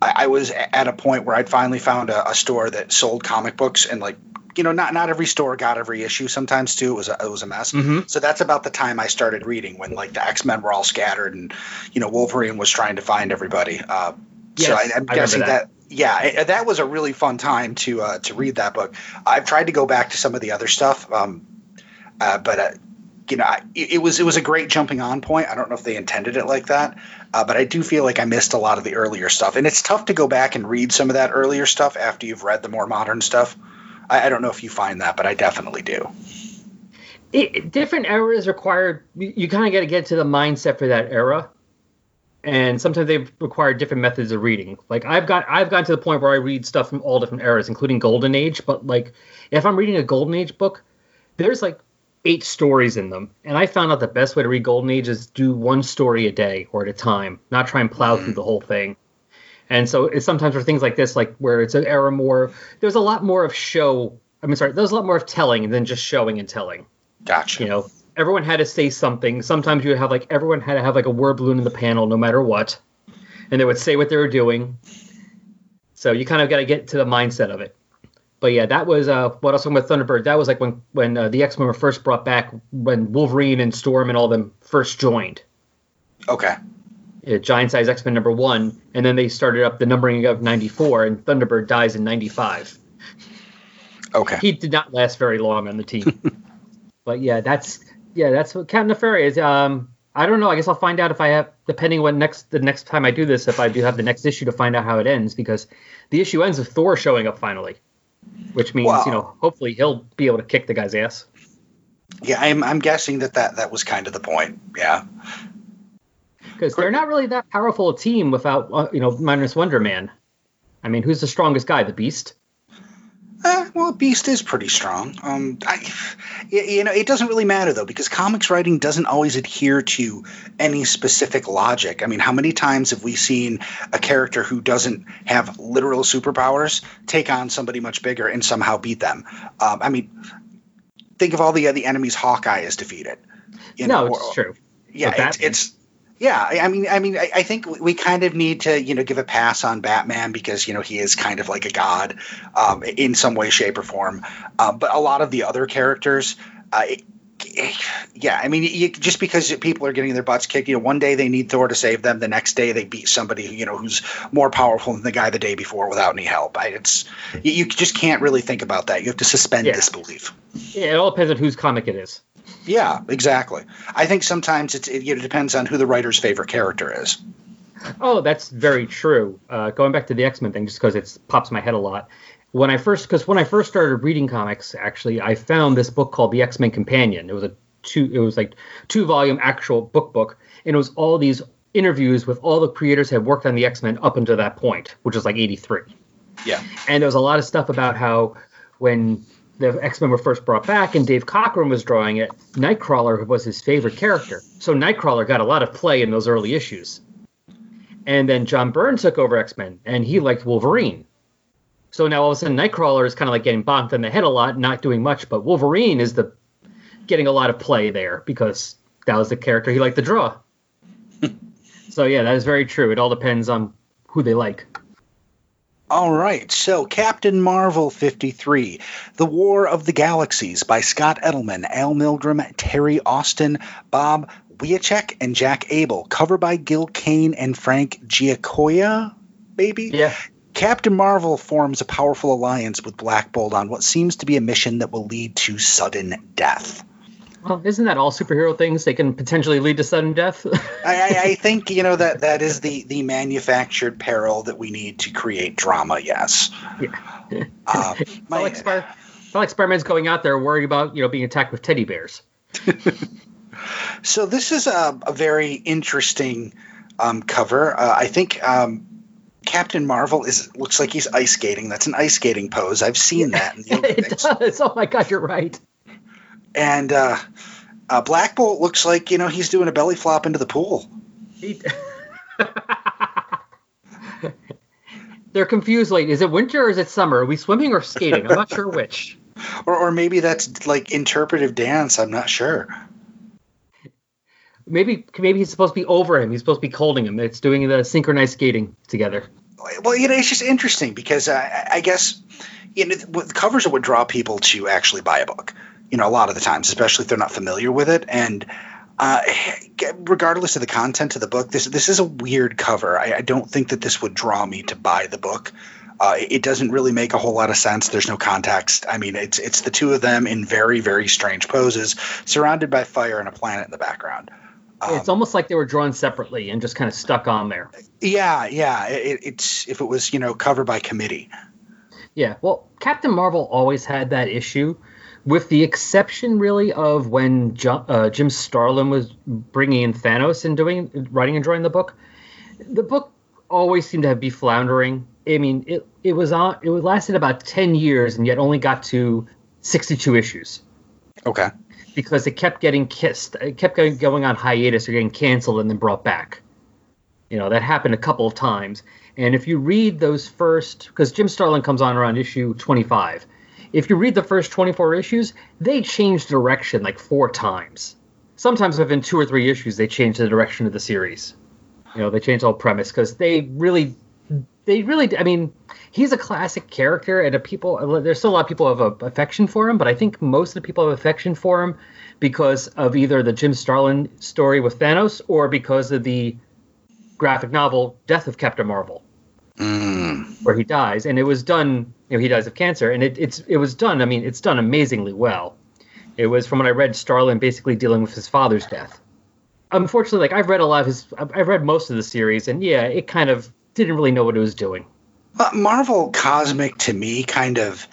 I, I was at a point where I'd finally found a, a store that sold comic books, and like, you know, not not every store got every issue. Sometimes too, it was a, it was a mess. Mhm. So that's about the time I started reading when like the X Men were all scattered, and you know, Wolverine was trying to find everybody. Uh, so Yes, I, I'm I guessing that. that yeah, that was a really fun time to uh, to read that book. I've tried to go back to some of the other stuff, um, uh, but uh, you know, it was it was a great jumping on point. I don't know if they intended it like that, uh, but I do feel like I missed a lot of the earlier stuff, and it's tough to go back and read some of that earlier stuff after you've read the more modern stuff. I, I don't know if you find that, but I definitely do. It, different eras require You, you kind of got to get to the mindset for that era, and sometimes they require different methods of reading. Like I've got, I've gotten to the point where I read stuff from all different eras, including Golden Age. But like, if I'm reading a Golden Age book, there's like eight stories in them, and I found out the best way to read Golden Age is do one story a day or at a time, not try and plow through mm-hmm. the whole thing. And so it's sometimes for things like this, like where it's an era more, there's a lot more of show. I mean, sorry, there's a lot more of telling than just showing and telling. Gotcha. You know, everyone had to say something. Sometimes you would have like everyone had to have like a word balloon in the panel, no matter what, and they would say what they were doing. So you kind of got to get to the mindset of it. But yeah, that was uh, what else with Thunderbird. That was like when when uh, the X Men were first brought back, when Wolverine and Storm and all of them first joined. Okay. Yeah, Giant Size X Men number one, and then they started up the numbering of ninety four, and Thunderbird dies in ninety five. Okay. He did not last very long on the team. but yeah, that's yeah, that's what Captain Nefarious is. Um, I don't know. I guess I'll find out if I have, depending when next the next time I do this, if I do have the next issue to find out how it ends, because the issue ends with Thor showing up finally, which means Wow. you know hopefully he'll be able to kick the guy's ass. Yeah, I'm I'm guessing that that, that was kind of the point. Yeah. because they're not really that powerful a team without uh, you know minus Wonder Man. I mean, who's the strongest guy? The Beast. Eh, well, Beast is pretty strong. Um, I, you know, it doesn't really matter though because comics writing doesn't always adhere to any specific logic. I mean, how many times have we seen a character who doesn't have literal superpowers take on somebody much bigger and somehow beat them? Um, I mean, think of all the uh, the enemies Hawkeye has defeated. You no, know, it's or- true. yeah, it's, it's yeah. I mean, I mean, I, I think we kind of need to you know give a pass on Batman because you know he is kind of like a god um, in some way, shape, or form. Uh, but a lot of the other characters. Uh, yeah, I mean, you, just because people are getting their butts kicked, you know, one day they need Thor to save them, the next day they beat somebody, you know, who's more powerful than the guy the day before without any help. I, it's you, you just can't really think about that. You have to suspend Yeah. disbelief. Yeah, it all depends on whose comic it is. Yeah, exactly. I think sometimes it's, it, it depends on who the writer's favorite character is. Oh, that's very true. Uh, going back to the X Men thing, just because it pops my head a lot. When I first, because when I first started reading comics, actually, I found this book called The X Men Companion. It was a two, it was like two volume actual book book, and it was all these interviews with all the creators who had worked on the X Men up until that point, which was like eighty three. Yeah. And there was a lot of stuff about how when the X Men were first brought back and Dave Cockrum was drawing it, Nightcrawler was his favorite character. So Nightcrawler got a lot of play in those early issues. And then John Byrne took over X Men and he liked Wolverine. So now all of a sudden Nightcrawler is kind of like getting bonked in the head a lot, not doing much, but Wolverine is the getting a lot of play there because that was the character he liked to draw. so yeah, that is very true. It all depends on who they like. All right, so Captain Marvel 53, The War of the Galaxies by Scott Edelman, Al Milgrom, Terry Austin, Bob Wiacek, and Jack Abel. Cover by Gil Kane and Frank Giacoia, baby? Yeah. Captain Marvel forms a powerful alliance with Black Bolt on what seems to be a mission that will lead to sudden death. Well, isn't that all superhero things? They can potentially lead to sudden death. I, I, think you know that that is the the manufactured peril that we need to create drama. Yes. Yeah. Uh, my- not like, Spir- it's not like Spider-Man's going out there worried about you know being attacked with teddy bears. So this is a, a very interesting um, cover. Uh, I think um, Captain Marvel is looks like he's ice skating. That's an ice skating pose. I've seen that. In the it does. Oh my god, you're right. And uh, uh, Black Bolt looks like you know he's doing a belly flop into the pool. He- They're confused. Like, is it winter or is it summer? Are we swimming or skating? I'm not sure which. Or, or maybe that's like interpretive dance. I'm not sure. Maybe maybe he's supposed to be over him. He's supposed to be holding him. It's doing the synchronized skating together. Well, you know, it's just interesting because I I guess you know covers are what draw people to actually buy a book. You know, a lot of the times, especially if they're not familiar with it, and uh, regardless of the content of the book, this this is a weird cover. I, I don't think that this would draw me to buy the book. Uh, it doesn't really make a whole lot of sense. There's no context. I mean, it's it's the two of them in very very strange poses, surrounded by fire and a planet in the background. It's almost like they were drawn separately and just kind of stuck on there. Yeah, yeah. It, it's if it was you know covered by committee. Yeah, well, Captain Marvel always had that issue, with the exception really of when jo- uh, Jim Starlin was bringing in Thanos and doing writing and drawing the book. The book always seemed to be floundering. I mean, it it was on it lasted about ten years and yet only got to sixty two issues Okay. Because it kept getting kissed. It kept going, on hiatus or getting canceled and then brought back. You know, that happened a couple of times. And if you read those first, because Jim Starlin comes on around issue 25, if you read the first 24 issues, they change direction like four times. Sometimes within two or three issues, they change the direction of the series. You know, they change the whole premise because they really they really. I mean, he's a classic character, and a people. There's still a lot of people have a affection for him, but I think most of the people have affection for him because of either the Jim Starlin story with Thanos or because of the graphic novel Death of Captain Marvel, Mm. where he dies, and it was done. You know, he dies of cancer, and it, it's it was done. I mean, it's done amazingly well. It was from what I read, Starlin basically dealing with his father's death. Unfortunately, like I've read a lot of his, I've read most of the series, and yeah, it kind of didn't really know what it was doing. Marvel Cosmic to me kind of,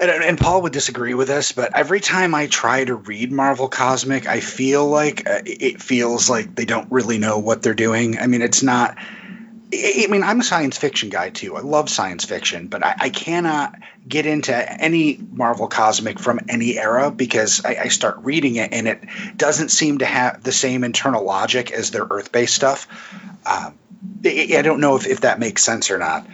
and, and Paul would disagree with this, but every time I try to read Marvel Cosmic, I feel like uh, it feels like they don't really know what they're doing. I mean, it's not. I I mean, I'm a science fiction guy too. I love science fiction, but I, I cannot get into any Marvel Cosmic from any era because I, I start reading it and it doesn't seem to have the same internal logic as their Earth based stuff. Uh, I, I don't know if, if that makes sense or not.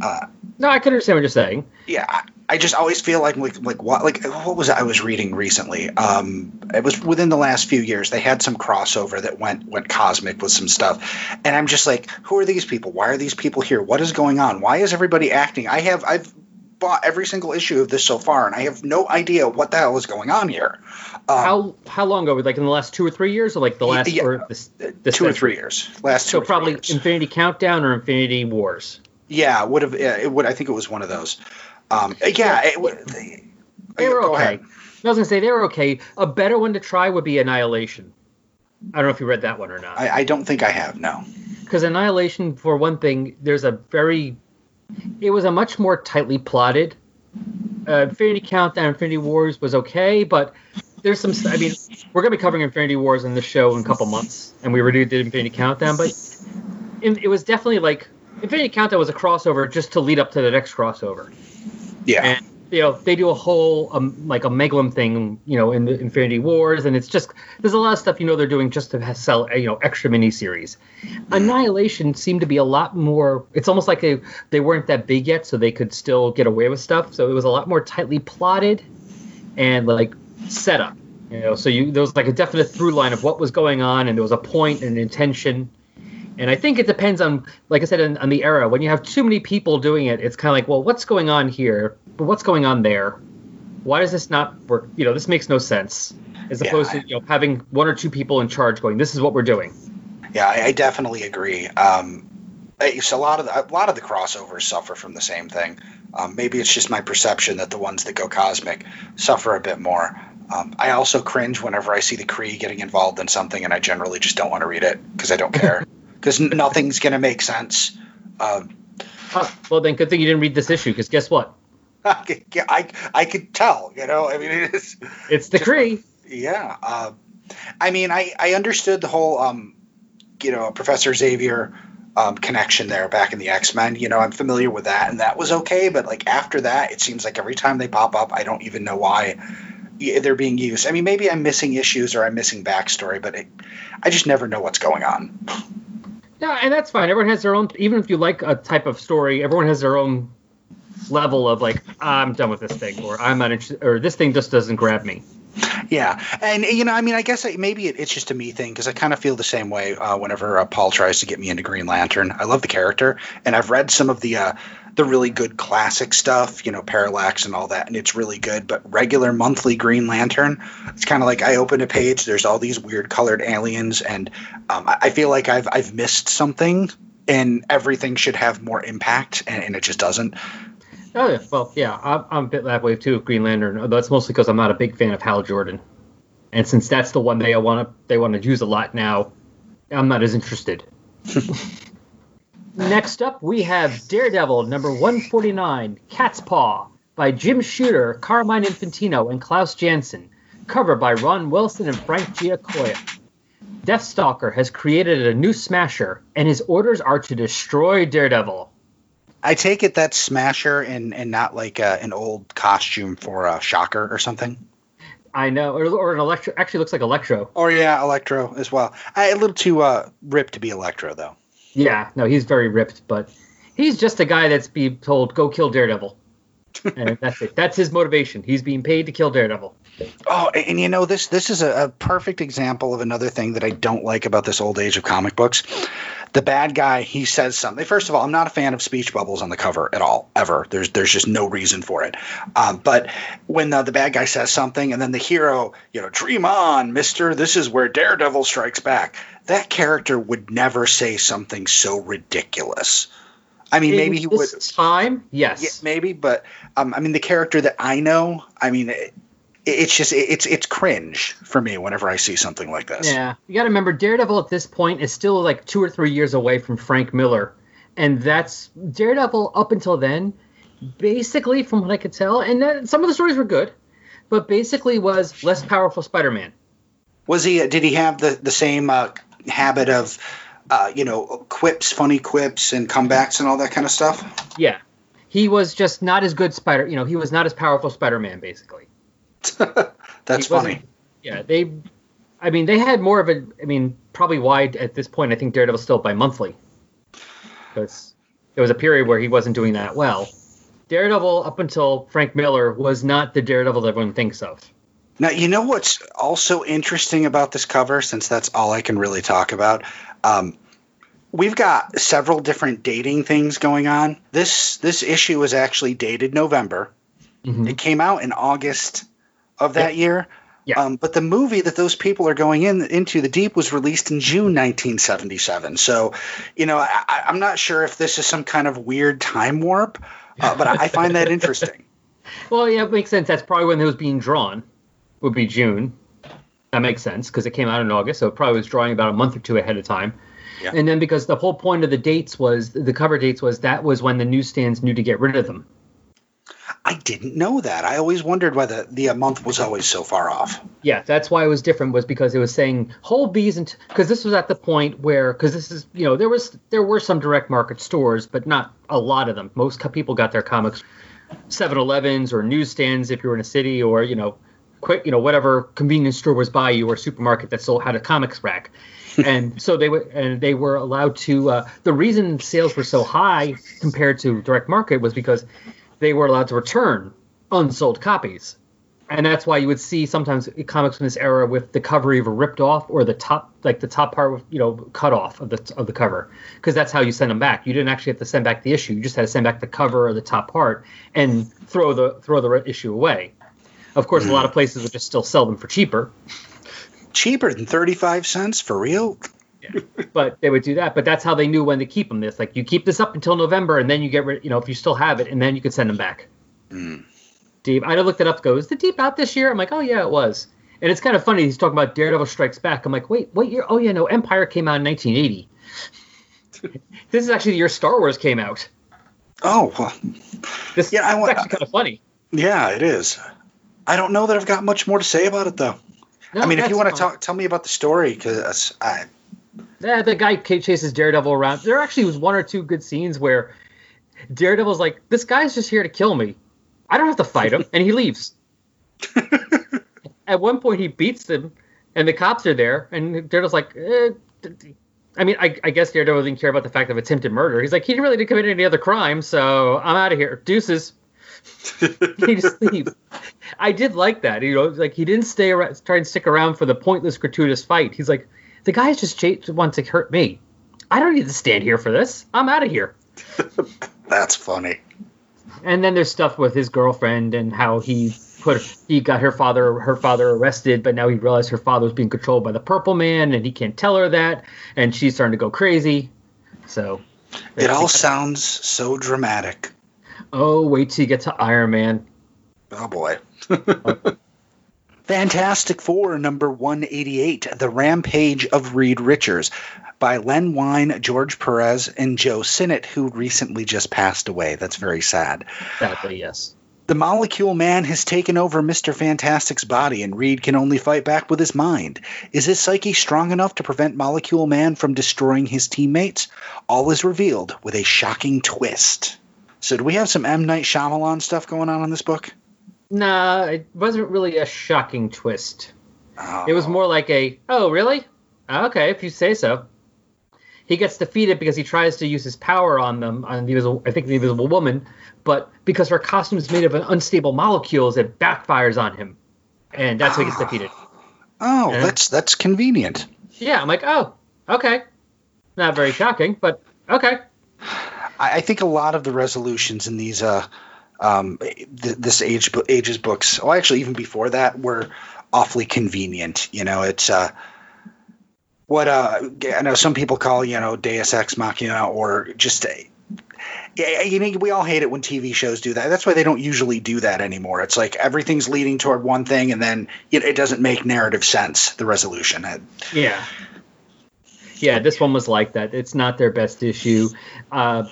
Uh, No, I can understand what you're saying. yeah, I, I just always feel like like like what like what was it I was reading recently? Um, it was within the last few years. They had some crossover that went went cosmic with some stuff, and I'm just like, who are these people? Why are these people here? What is going on? Why is everybody acting? I have I've bought every single issue of this so far, and I have no idea what the hell is going on here. Um, How how long ago? Like in the last two or three years, or like the last Yeah, or this, this two or three years. Last two So probably. Infinity Countdown or Infinity Wars. Yeah, would have. Yeah, it would. I think it was one of those. Um, yeah, it. They Yeah, were okay. ahead. I was gonna say they were okay. A better one to try would be Annihilation. I don't know if you read that one or not. I, I don't think I have. No. Because Annihilation, for one thing, there's a very, it was a much more tightly plotted. Uh, Infinity Countdown, Infinity Wars was okay, but there's some. I mean, we're gonna be covering Infinity Wars in this show in a couple months, and we already did Infinity Countdown, but it, was definitely like Infinity Countdown was a crossover just to lead up to the next crossover. Yeah. And you know they do a whole um, like a Megalum thing, you know, in the Infinity Wars, and it's just there's a lot of stuff you know they're doing just to sell you know extra miniseries. Annihilation seemed to be a lot more. It's almost like they they weren't that big yet, so they could still get away with stuff. So it was a lot more tightly plotted and like set up. You know, so you there was like a definite through line of what was going on, and there was a point and an intention. And I think it depends on, like I said, on, on the era. When you have too many people doing it, it's kind of like, well, what's going on here? But what's going on there? Why does this not work? You know, this makes no sense. As Yeah, opposed I- to you know having one or two people in charge going, this is what we're doing. Yeah, I, I definitely agree. Um, it's a lot of the, a lot of the crossovers suffer from the same thing. Um, maybe it's just my perception that the ones that go cosmic suffer a bit more. Um, I also cringe whenever I see the Kree getting involved in something, and I generally just don't want to read it because I don't care because nothing's going to make sense. Um, Huh, well, then good thing you didn't read this issue because guess what? I, could- I I could tell, you know. I mean, it's It's the Just- Kree. Yeah. Uh, I mean, I, I understood the whole, um, you know, Professor Xavier um, connection there back in the X Men. You know, I'm familiar with that, and that was okay. But like after that, it seems like every time they pop up, I don't even know why y- they're being used. I mean, maybe I'm missing issues or I'm missing backstory, but it, I just never know what's going on. Yeah, and that's fine. Everyone has their own. Even if you like a type of story, everyone has their own level of like, I'm done with this thing, or I'm not interested, or this thing just doesn't grab me. Yeah, and you know, I mean, I guess I, maybe it, it's just a me thing because I kind of feel the same way uh, whenever uh, Paul tries to get me into Green Lantern. I love the character, and I've read some of the uh, the really good classic stuff, you know, Parallax and all that, and it's really good. But regular monthly Green Lantern, it's kind of like I open a page, there's all these weird colored aliens, and um, I, I feel like I've I've missed something, and everything should have more impact, and, and it just doesn't. Oh yeah, well yeah, I'm, I'm a bit that way too. Green Lantern. That's mostly because I'm not a big fan of Hal Jordan, and since that's the one they want to they want to use a lot now, I'm not as interested. Next up, we have Daredevil number 149, Cat's Paw, by Jim Shooter, Carmine Infantino, and Klaus Janson. Cover by Ron Wilson and Frank Giacoia. Deathstalker has created a new smasher, and his orders are to destroy Daredevil. I take it that's Smasher and and not like uh, an old costume for a Shocker or something. I know, or, or an Electro. Actually, looks like Electro. Or yeah, Electro as well. I, a little too uh, ripped to be Electro though. Yeah, no, he's very ripped, but he's just a guy that's be told go kill Daredevil. and that's it. That's his motivation. He's being paid to kill Daredevil. Oh, and, you know this this is a, a perfect example of another thing that I don't like about this old age of comic books. The bad guy, he says something. First of all, I'm not a fan of speech bubbles on the cover at all, ever. There's there's just no reason for it. Um, but when the, the bad guy says something, and then the hero, you know, dream on, Mister. This is where Daredevil strikes back. That character would never say something so ridiculous. I mean, In maybe he would. time, yes. Yeah, maybe, but um, I mean, the character that I know, I mean, it, it's just it's it's cringe for me whenever I see something like this. Yeah, you got to remember Daredevil at this point is still like two or three years away from Frank Miller, and that's Daredevil up until then. Basically, from what I could tell, and some of the stories were good, but basically was less powerful Spider-Man. Was he? Did he have the the same uh, habit of, uh, you know, quips, funny quips, and comebacks and all that kind of stuff? Yeah, he was just not as good Spider. You know, he was not as powerful Spider-Man. Basically, That's funny. yeah. They, I mean, they had more of a. I mean, probably why at this point I think Daredevil's still by monthly, because there was a period where he wasn't doing that well. Daredevil up until Frank Miller was not the Daredevil that everyone thinks of. Now, you know what's also interesting about this cover, since that's all I can really talk about. Um, we've got several different dating things going on. This this issue was actually dated November. It came out in August of that year. Yeah. Um, but the movie that those people are going in into the deep was released in June 1977. So, you know, I, I'm not sure if this is some kind of weird time warp, uh, but I, I find that interesting. Well, yeah, it makes sense. That's probably when it was being drawn. Would be June. That makes sense because it came out in August, so it probably was drawing about a month or two ahead of time. Yeah. And then because the whole point of the dates was the cover dates was that was when the newsstands knew to get rid of them. I didn't know that. I always wondered why the, the month was always so far off. Yeah, that's why it was different was because it was saying whole bees and because this was at the point where because this is you know there was there were some direct market stores but not a lot of them. Most people got their comics 7-Elevens or newsstands if you were in a city or you know quick you know whatever convenience store was by you or supermarket that still had a comics rack. and so they were and they were allowed to uh, the reason sales were so high compared to direct market was because they were allowed to return unsold copies. And that's why you would see sometimes comics from this era with the cover either ripped off or the top like the top part you know cut off of the of the cover. Because that's how you send them back. You didn't actually have to send back the issue. You just had to send back the cover or the top part and throw the throw the issue away. Of course a lot of places would just still sell them for cheaper. Cheaper than 35 cents for real? but they would do that. But that's how they knew when to keep them. This like you keep this up until november and then you get rid you know if you still have it and then you could send them back. Mm. Deep i looked it up go is the deep out this year? I'm like oh yeah it was. And it's kind of funny he's talking about daredevil strikes back. I'm like wait what year? Oh yeah no empire came out in 1980 this is actually the year star wars came out. Oh, well, this Yeah, I is want- actually kind of funny. Yeah, it is. I don't know that I've got much more to say about it, though. No, I mean, if you want to talk, tell me about the story, because I, Yeah, the guy chases Daredevil around. There actually was one or two good scenes where Daredevil's like, "This guy's just here to kill me. I don't have to fight him," and he leaves. At one point, he beats them, and the cops are there, and Daredevil's like, eh, "I mean, I, I guess Daredevil didn't care about the fact of attempted murder. He's like, he really didn't really commit any other crime, so I'm out of here. Deuces." he just leaves. I did like that. You know, like he didn't stay around, try and stick around for the pointless, gratuitous fight. He's like, the guys just ch- want to hurt me. I don't need to stand here for this. I'm out of here. that's funny. And then there's stuff with his girlfriend and how he put he got her father her father arrested, but now he realized her father was being controlled by the Purple Man, and he can't tell her that, and she's starting to go crazy. So, It all sounds so dramatic. oh, wait till you get to Iron Man. Oh boy. Oh, Fantastic Four number 188, The Rampage of Reed Richards by Len Wein, George Perez, and Joe Sinnott, who recently just passed away. That's very sad. Sadly, yes. The Molecule Man has taken over Mr. Fantastic's body, and Reed can only fight back with his mind. Is his psyche strong enough to prevent Molecule Man from destroying his teammates? All is revealed with a shocking twist. So, do we have some M. Night Shyamalan stuff going on in this book? Nah, it wasn't really a shocking twist. Oh. It was more like a, oh, really? Okay, if you say so. he gets defeated because he tries to use his power on them on the invisible, I think the Invisible Woman, but because her costume is made of unstable molecules, it backfires on him, and that's how he gets defeated. Oh, Yeah. that's that's convenient. Yeah, I'm like, oh, okay, not very shocking, but okay. I, I think a lot of the resolutions in these uh um th- this age ages books, well actually even before that were awfully convenient. You know, it's uh what uh I know some people call, you know, Deus Ex Machina or just a yeah, you know, we all hate it when TV shows do that. That's why they don't usually do that anymore. It's like everything's leading toward one thing, and then you know, it doesn't make narrative sense. The resolution. Yeah. Yeah, this one was like that. It's not their best issue. Uh,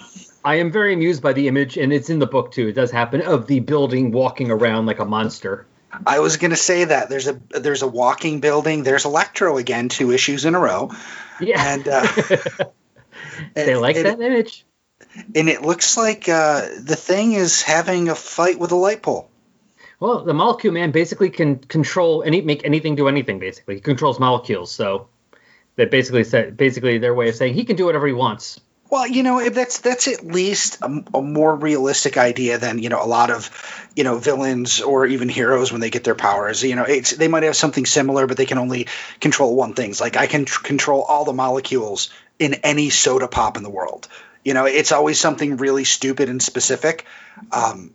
I am very amused by the image, and it's in the book too. It does happen of the building walking around like a monster. I was going to say that there's a there's a walking building. There's Electro again, two issues in a row, Yeah, and uh, they like and, that image. and it looks like uh, the thing is having a fight with a light pole. Well, the molecule man basically can control any make anything do anything. Basically, he controls molecules. So that basically said basically their way of saying he can do whatever he wants. Well, you know, if that's that's at least a, a more realistic idea than you know a lot of you know villains or even heroes when they get their powers. You know, it's they might have something similar, but they can only control one thing. Like I can tr- control all the molecules in any soda pop in the world. You know, it's always something really stupid and specific. Um,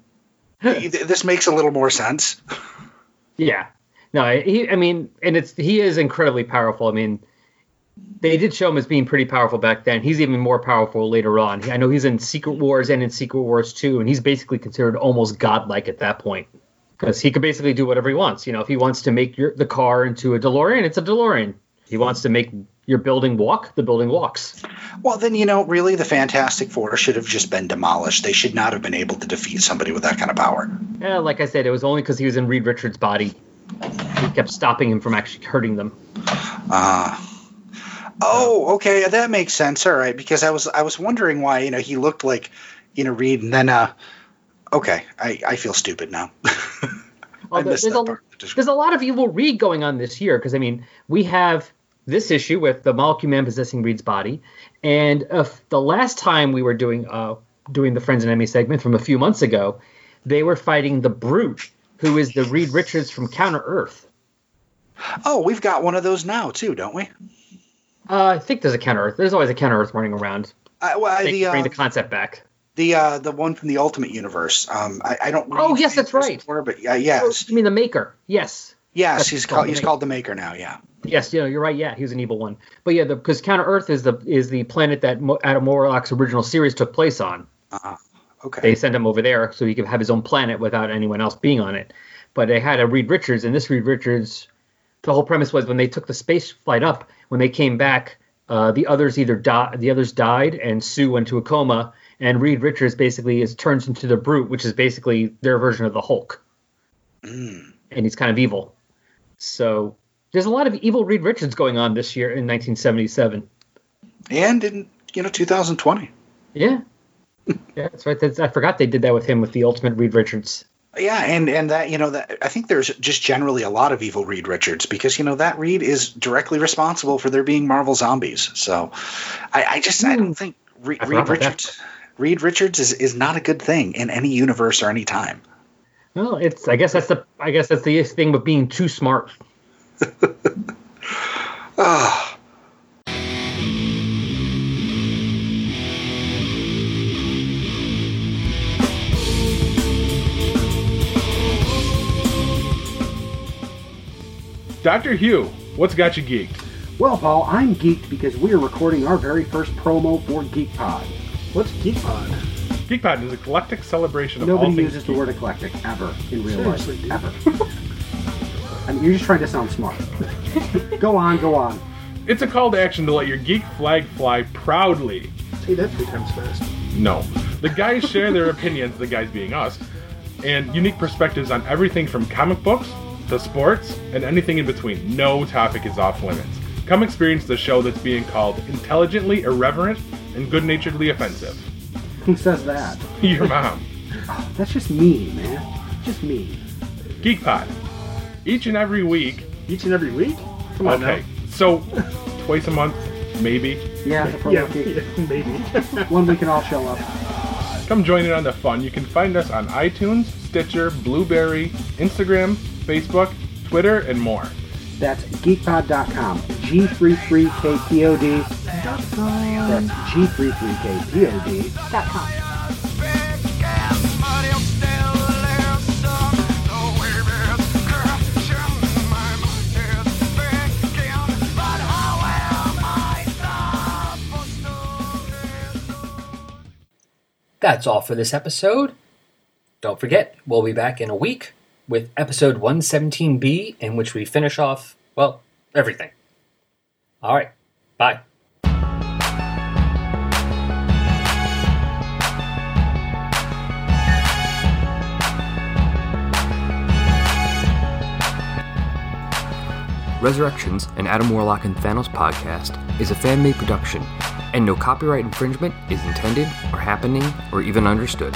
this makes a little more sense. Yeah. No, he. I mean, and it's he is incredibly powerful. I mean, they did show him as being pretty powerful back then. He's even more powerful later on. I know he's in Secret Wars and in Secret Wars 2, and he's basically considered almost godlike at that point because he could basically do whatever he wants. You know, if he wants to make your the car into a DeLorean, it's a DeLorean. He wants to make your building walk, the building walks. Well, then you know, really, the Fantastic Four should have just been demolished. They should not have been able to defeat somebody with that kind of power. Yeah, like I said, it was only because he was in Reed Richards' body. He kept stopping him from actually hurting them. Uh, oh, okay, that makes sense. All right, because I was I was wondering why you know he looked like you know Reed, and then uh, okay, I I feel stupid now. Missed there's, a, there's a lot of evil Reed going on this year because I mean we have this issue with the Molecule Man possessing Reed's body, and uh, the last time we were doing uh, doing the Friends and Enemy segment from a few months ago, they were fighting the Brute, who is the Reed Richards from Counter Earth. Oh, we've got one of those now too, don't we? Uh, I think there's a Counter Earth. There's always a Counter Earth running around. Uh, well, They the uh, bring the concept back. the uh, the one from the Ultimate Universe. Um, I, I don't. Know. Oh, yes, that's right. Four, but uh, yes, You mean the Maker? Yes. yes, that's he's called he's Maker. called the Maker now. Yeah. Yes, you know, you're right. Yeah, he was an evil one. But yeah, because Counter Earth is the is the planet that Mo- Adam Warlock's original series took place on. Okay. They sent him over there so he could have his own planet without anyone else being on it. But they had a Reed Richards, and this Reed Richards, the whole premise was when they took the space flight up, when they came back, uh, the others either died, the others died, and Sue went to a coma, and Reed Richards basically is turns into the Brute, which is basically their version of the Hulk, Mm. and he's kind of evil. So there's a lot of evil Reed Richards going on this year in 1977. And in you know 2020. Yeah. Yeah, that's right. That's, I forgot they did that with him with the Ultimate Reed Richards. Yeah, and and that you know that I think there's just generally a lot of evil Reed Richards because you know that Reed is directly responsible for there being Marvel zombies. So I, I just I don't think Re- Reed. Richards Reed Richards is, is not a good thing in any universe or any time. Well, it's. I guess that's the. I guess that's the thing with being too smart. Ah, Dr. Hugh, what's got you geeked? Well, Paul, I'm geeked because we are recording our very first promo for GeekPod. What's GeekPod? GeekPod is an eclectic celebration of Nobody all things uses the geek. word eclectic ever in real Seriously, life. dude. Ever. I mean, you're just trying to sound smart. go on, go on. It's a call to action to let your geek flag fly proudly. Say that three times fast. No. The guys share their opinions, the guys being us, and unique perspectives on everything from comic books to sports and anything in between. No topic is off limits. Come experience the show that's being called intelligently irreverent and good naturedly offensive. Who says that? Your mom. Oh, that's just mean, man. Just mean. GeekPod. Each and every week. Each and every week? Come on Okay. now. So, twice a month, Maybe. Yeah, if we're Yeah, maybe. When we can all show up. Come join in on the fun. You can find us on iTunes, Stitcher, Blubrry, Instagram, Facebook, Twitter, and more. That's geekpod.com. G33KPOD. That's G33KPOD. Dot com. That's all for this episode. Don't forget, we'll be back in a week with episode 117B, in which we finish off, well, everything. All right, bye. Resurrections, an Adam Warlock and Thanos podcast, is a fan made production, and no copyright infringement is intended, or happening, or even understood.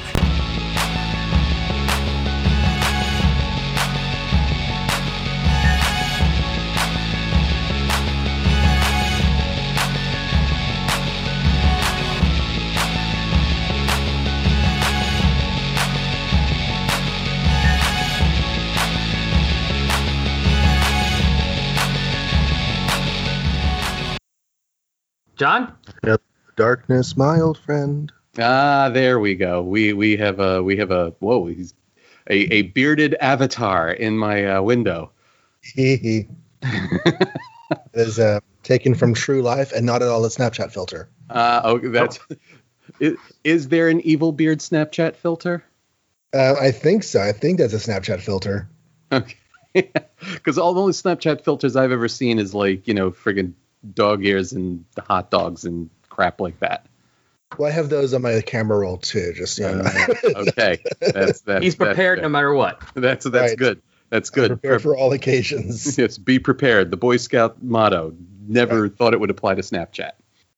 John? Darkness, my old friend. Ah, there we go. We we have a we have a whoa, he's a, a bearded avatar in my uh, window. It is uh, taken from true life and not at all a Snapchat filter. Uh, oh, that's. Is, is there an evil beard Snapchat filter? Uh, I think so. I think that's a Snapchat filter. Okay. Because all the only Snapchat filters I've ever seen is like you know friggin' dog ears and hot dogs and crap like that. Well, I have those on my camera roll too. Just you know, Uh, okay, that's that's He's prepared that's, no matter what. That's that's Right. good. That's good. prepared for all occasions. Yes, be prepared. The Boy Scout motto. Never thought it would apply to Snapchat.